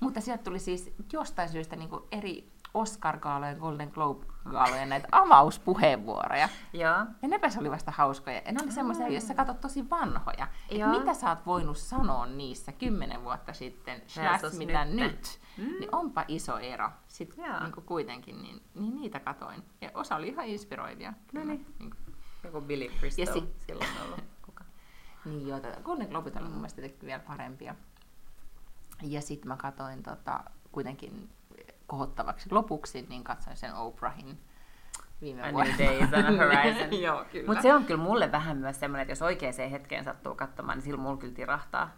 Speaker 2: Mutta sieltä tuli siis jostain syystä niin kuin eri Oscar-gaalojen, Golden Globe-gaalojen näitä avauspuheenvuoroja.
Speaker 1: Joo.
Speaker 2: Ja nepä oli vasta hauskoja. Ja ne oli semmoisia, jos sä katsot tosi vanhoja. Että mitä sä oot voinut sanoa niissä kymmenen vuotta sitten, slash mitä nyt. nyt. Mm. Niin onpa iso ero. Sitten niin kuin kuitenkin, niin, niin niitä katoin. Ja osa oli ihan inspiroivia.
Speaker 1: No niin. niin Joku Billy Crystal ja sit, silloin ollut. Kuka?
Speaker 2: niin joo, Golden Globet oli mun mielestä vielä parempia. Ja sitten mä katsoin tota, kuitenkin kohottavaksi lopuksi, niin katsoin sen Oprahin
Speaker 1: viime vuonna. Days on a Horizon. Joo, kyllä. Mutta se on kyllä mulle vähän myös semmoinen, että jos oikeaan hetkeen sattuu katsomaan, niin silloin mulla kyllä tirahtaa.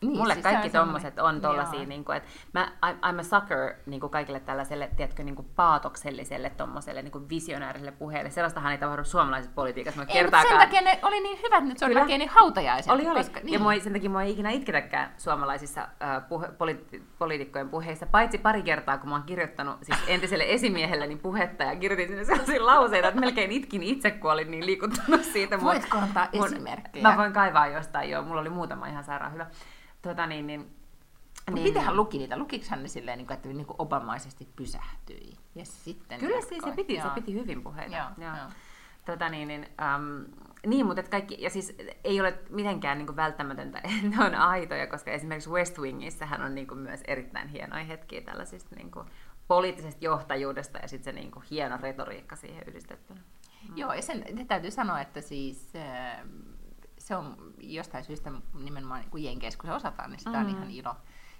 Speaker 1: Niin, Mulle siis kaikki tommoset on tollasia, niin kuin, että mä, I'm a sucker niin kuin kaikille tällaiselle, tiedätkö, niin kuin paatokselliselle, tommoselle niin kuin visionääriselle puheelle. Sellaistahan ei tapahdu suomalaisessa politiikassa.
Speaker 2: Ei, kertaakaan... sen takia ne oli niin hyvät nyt, se oli Kyllä. niin hautajaiset.
Speaker 1: Oli, oli. Koska, niin. Ja mua, sen takia mua ei ikinä itketäkään suomalaisissa uh, puhe, poli- poliitikkojen puheissa, paitsi pari kertaa, kun mä oon kirjoittanut siis entiselle esimiehelleni puhetta ja kirjoitin sinne sellaisia lauseita, että melkein itkin itse, kun olin niin liikuttunut siitä.
Speaker 2: Voitko antaa esimerkkejä?
Speaker 1: Mä voin kaivaa jostain, joo. Mulla oli muutama ihan sairaan hyvä. Tota niin, niin,
Speaker 2: niin, miten hän luki niitä? Lukiko hän ne silleen, niin kuin, että niin kuin obamaisesti pysähtyi? Ja sitten
Speaker 1: Kyllä siis se piti, se piti hyvin puheita. Joo, joo. Tota niin, niin, um, niin, mutta kaikki, ja siis ei ole mitenkään niin kuin välttämätöntä, että ne on aitoja, koska esimerkiksi West Wingissähän on niin kuin myös erittäin hienoja hetkiä tällaisista niin kuin poliittisesta johtajuudesta ja sitten se niin kuin hieno retoriikka siihen yhdistettynä.
Speaker 2: Mm. Joo, ja sen täytyy sanoa, että siis se on jostain syystä nimenomaan niin Jenkeissä, kun se osataan, niin sitä mm-hmm. on ihan ilo,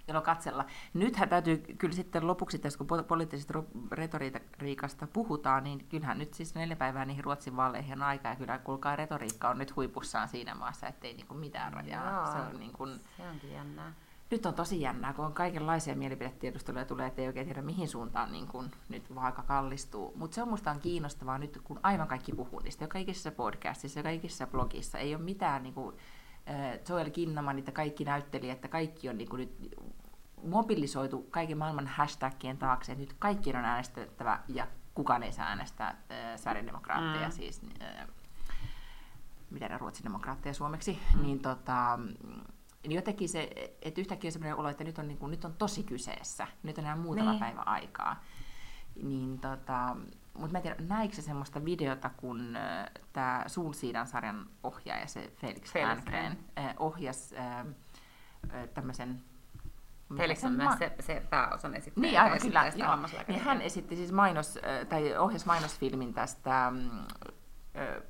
Speaker 2: ilo katsella. Nythän täytyy kyllä sitten lopuksi tässä, kun poliittisesta retoriikasta puhutaan, niin kyllähän nyt siis neljä päivää niihin Ruotsin vaaleihin on aikaa, ja kyllä kuulkaa retoriikka on nyt huipussaan siinä maassa, ettei niin kuin mitään rajaa.
Speaker 1: Joo, se, on niin kuin, se onkin jännää
Speaker 2: nyt on tosi jännää, kun on kaikenlaisia mielipidetiedusteluja tulee, ettei oikein tiedä mihin suuntaan niin kun nyt vaaka kallistuu. Mutta se on musta on kiinnostavaa nyt, kun aivan kaikki puhuu niistä, joka ikisessä podcastissa, joka ikisessä blogissa. Ei ole mitään niin kuin, äh, Joel Kinnaman, että kaikki näytteli, että kaikki on niin kuin, nyt mobilisoitu kaiken maailman hashtagien taakse, että nyt kaikkien on äänestettävä ja kukaan ei saa äänestää äh, säädemokraatteja, mm. siis äh, mitä ne ruotsidemokraatteja suomeksi, mm. niin tota, niin jotenkin se, että yhtäkkiä sellainen olo, että nyt on, niin kuin, nyt on tosi kyseessä, nyt on enää muutama niin. päivä aikaa. Niin tota, mutta mä en tiedä, näikö semmoista videota, kun äh, tämä Suulsiidan sarjan ohjaaja, se Felix, Felix Herngren, äh, ohjasi äh, äh, tämmöisen
Speaker 1: Felix on myös se, se pääosan esittäjä.
Speaker 2: Niin, aivan kyllä. Joo. Niin hän esitti siis mainos, äh, tai ohjasi mainosfilmin tästä äh,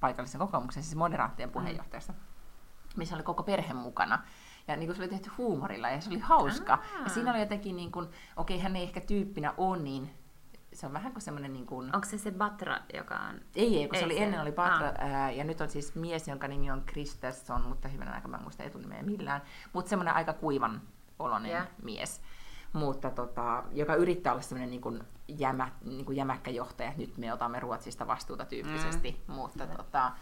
Speaker 2: paikallisen kokoomuksen, siis moderaattien puheenjohtajasta. Mm missä oli koko perhe mukana. Ja niin kuin se oli tehty huumorilla ja se oli hauska. Aa. Ja siinä oli jotenkin, niin kuin, okei, hän ei ehkä tyyppinä ole niin se on vähän kuin semmoinen niin kuin...
Speaker 1: Onko se se Batra, joka on...
Speaker 2: Ei, ei kun ei se oli, se... ennen oli Batra, ää, ja nyt on siis mies, jonka nimi on Kristesson, mutta hyvänä aika mä en muista etunimeä millään. Mutta semmoinen aika kuivan oloinen yeah. mies, mutta tota, joka yrittää olla semmoinen niin kuin jämä, niin kuin jämäkkä johtaja, nyt me otamme Ruotsista vastuuta tyyppisesti, mm. mutta tota,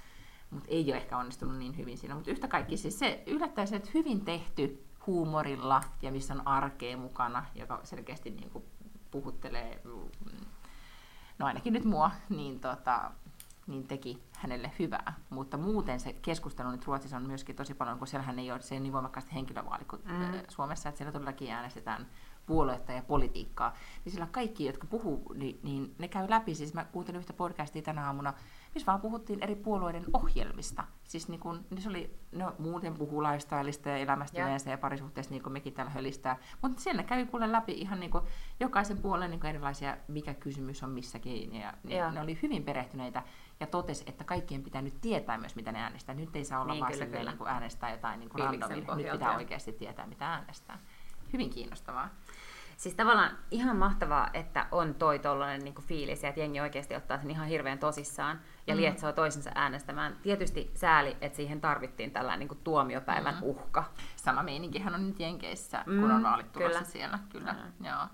Speaker 2: mutta ei ole ehkä onnistunut niin hyvin siinä. Mutta yhtä kaikki siis se yllättäisi, että hyvin tehty huumorilla ja missä on arkea mukana, joka selkeästi niin kuin puhuttelee, mm, no ainakin nyt mua, niin, tota, niin teki hänelle hyvää. Mutta muuten se keskustelu nyt Ruotsissa on myöskin tosi paljon, kun siellähän ei ole se niin voimakkaasti henkilövaali kuin mm. Suomessa, että siellä todellakin äänestetään puoluetta ja politiikkaa. Niin sillä kaikki, jotka puhuu, niin, niin ne käy läpi. Siis mä kuuntelin yhtä podcastia tänä aamuna, missä vaan puhuttiin eri puolueiden ohjelmista. Siis niin kun, niin se oli, no muuten puhuu lifestyleista ja elämästä ja, ja parisuhteesta, niin kuin mekin täällä hölistää. Mutta siellä kävi kuule läpi ihan niin kuin jokaisen puolen niin kuin erilaisia, mikä kysymys on missäkin. Ja, ja. ne oli hyvin perehtyneitä ja totesi, että kaikkien pitää nyt tietää myös, mitä ne äänestää. Nyt ei saa olla niin, vaan kyllä, kyllä. Niin äänestää jotain niin randomia. Nyt pitää oikeasti tietää, mitä äänestää. Hyvin kiinnostavaa.
Speaker 1: Siis tavallaan ihan mahtavaa, että on toi tollainen niin fiilis että jengi oikeasti ottaa sen ihan hirveän tosissaan ja mm. lietsoo toisensa äänestämään. Tietysti sääli, että siihen tarvittiin tällainen niin tuomiopäivän mm. uhka.
Speaker 2: Sama meininkihän on nyt Jenkeissä, mm, kun on vaalit tulossa kyllä. siellä. Kyllä, mm. joo.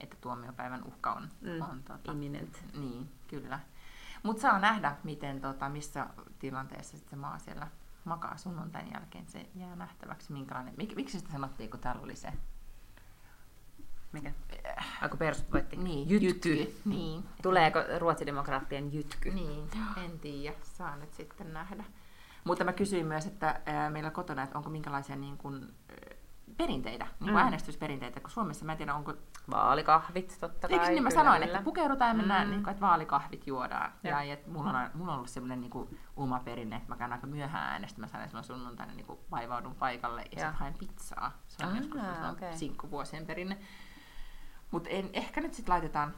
Speaker 2: Että tuomiopäivän uhka on,
Speaker 1: mm. on tota, imminent.
Speaker 2: Niin, kyllä. Mutta saa nähdä, miten, tota, missä tilanteessa se maa siellä makaa sunnuntain jälkeen. Se jää nähtäväksi, minkälainen. Mik, miksi sitä sanottiin, kun täällä oli se
Speaker 1: mikä? Aiku persut voitti.
Speaker 2: Niin, jytky. jytky. Niin.
Speaker 1: Tuleeko ruotsidemokraattien jytky?
Speaker 2: Niin, en tiedä. Saa nyt sitten nähdä. Mutta mä kysyin myös, että ää, meillä kotona, että onko minkälaisia niin kuin, perinteitä, niin kuin mm. äänestysperinteitä, kun Suomessa mä en tiedä, onko...
Speaker 1: Vaalikahvit, totta kai.
Speaker 2: Eikö niin mä sanoin, että pukeudutaan ja mennään, mm. niin kuin, että vaalikahvit juodaan. Ja, ja että mulla, on, mulla on ollut semmoinen niin kuin, oma perinne, että mä käyn aika myöhään äänestämässä aina silloin sunnuntaina niin kuin vaivaudun paikalle ja, ja. sitten haen pizzaa. Se on ah, joskus okay. sinkkuvuosien perinne. Mutta ehkä nyt sitten laitetaan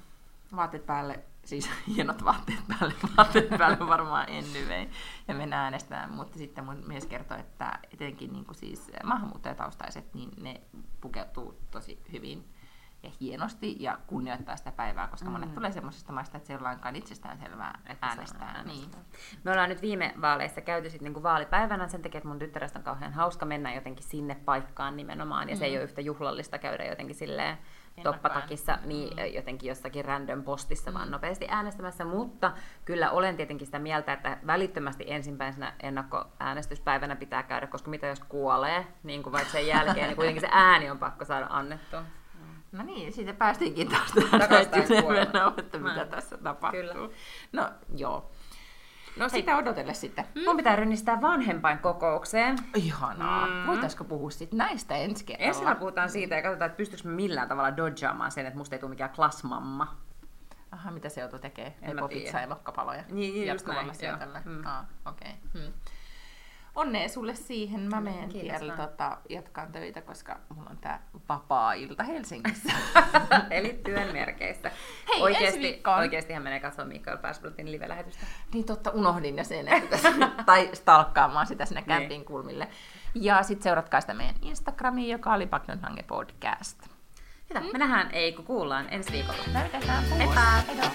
Speaker 2: vaatteet päälle, siis hienot vaatteet päälle, vaatteet päälle varmaan anyway, ja mennään äänestämään. Mutta sitten mun mies kertoi, että etenkin niin kuin siis maahanmuuttajataustaiset, niin ne pukeutuu tosi hyvin ja hienosti ja kunnioittaa sitä päivää, koska mm. monet tulee semmoisesta maista, että se ei ole lainkaan selvää että äänestää. äänestää. Niin.
Speaker 1: Me ollaan nyt viime vaaleissa käyty sitten niinku vaalipäivänä sen takia, että mun tyttärestä on kauhean hauska mennä jotenkin sinne paikkaan nimenomaan, ja mm. se ei mm. ole yhtä juhlallista käydä jotenkin silleen toppatakissa niin mm. jotenkin jossakin random postissa mm. vaan nopeasti äänestämässä, mutta kyllä olen tietenkin sitä mieltä, että välittömästi ensimmäisenä ennakkoäänestyspäivänä pitää käydä, koska mitä jos kuolee, niin kuin vaikka sen jälkeen, niin kuitenkin se ääni on pakko saada annettua.
Speaker 2: No niin, siitä päästiinkin taas tähän että mitä tässä tapahtuu. Kyllä. No joo. No Hei. sitä odotelle sitten.
Speaker 1: Mm. Mun pitää rynnistää vanhempain kokoukseen.
Speaker 2: Ihanaa. Mm. Voitaisko puhua sitten näistä ensi kerralla?
Speaker 1: Ensin puhutaan siitä ja katsotaan, että pystyykö millään tavalla dodgeamaan sen, että musta ei tule mikään klasmamma.
Speaker 2: Aha, mitä se joutuu tekemään? Lepopizza ja mokkapaloja?
Speaker 1: Niin, just näin, joo.
Speaker 2: Mm. Ah, okei. Okay. Hmm. Onnea sulle siihen. Mä menen tiellä tota, jatkaan töitä, koska mulla on tää vapaa-ilta Helsingissä.
Speaker 1: Eli työn merkeissä.
Speaker 2: Hei,
Speaker 1: oikeasti, oikeastihan menee katsomaan Mikael Persbrantin live-lähetystä.
Speaker 2: Niin totta, unohdin jo sen, että tai stalkkaamaan sitä sinne kämpin niin. kulmille. Ja sitten seuratkaa sitä meidän Instagramiin, joka oli Paknon Hange Podcast.
Speaker 1: Hyvä, mm. me nähdään, ei kun kuullaan ensi viikolla. Heippa! Heippa.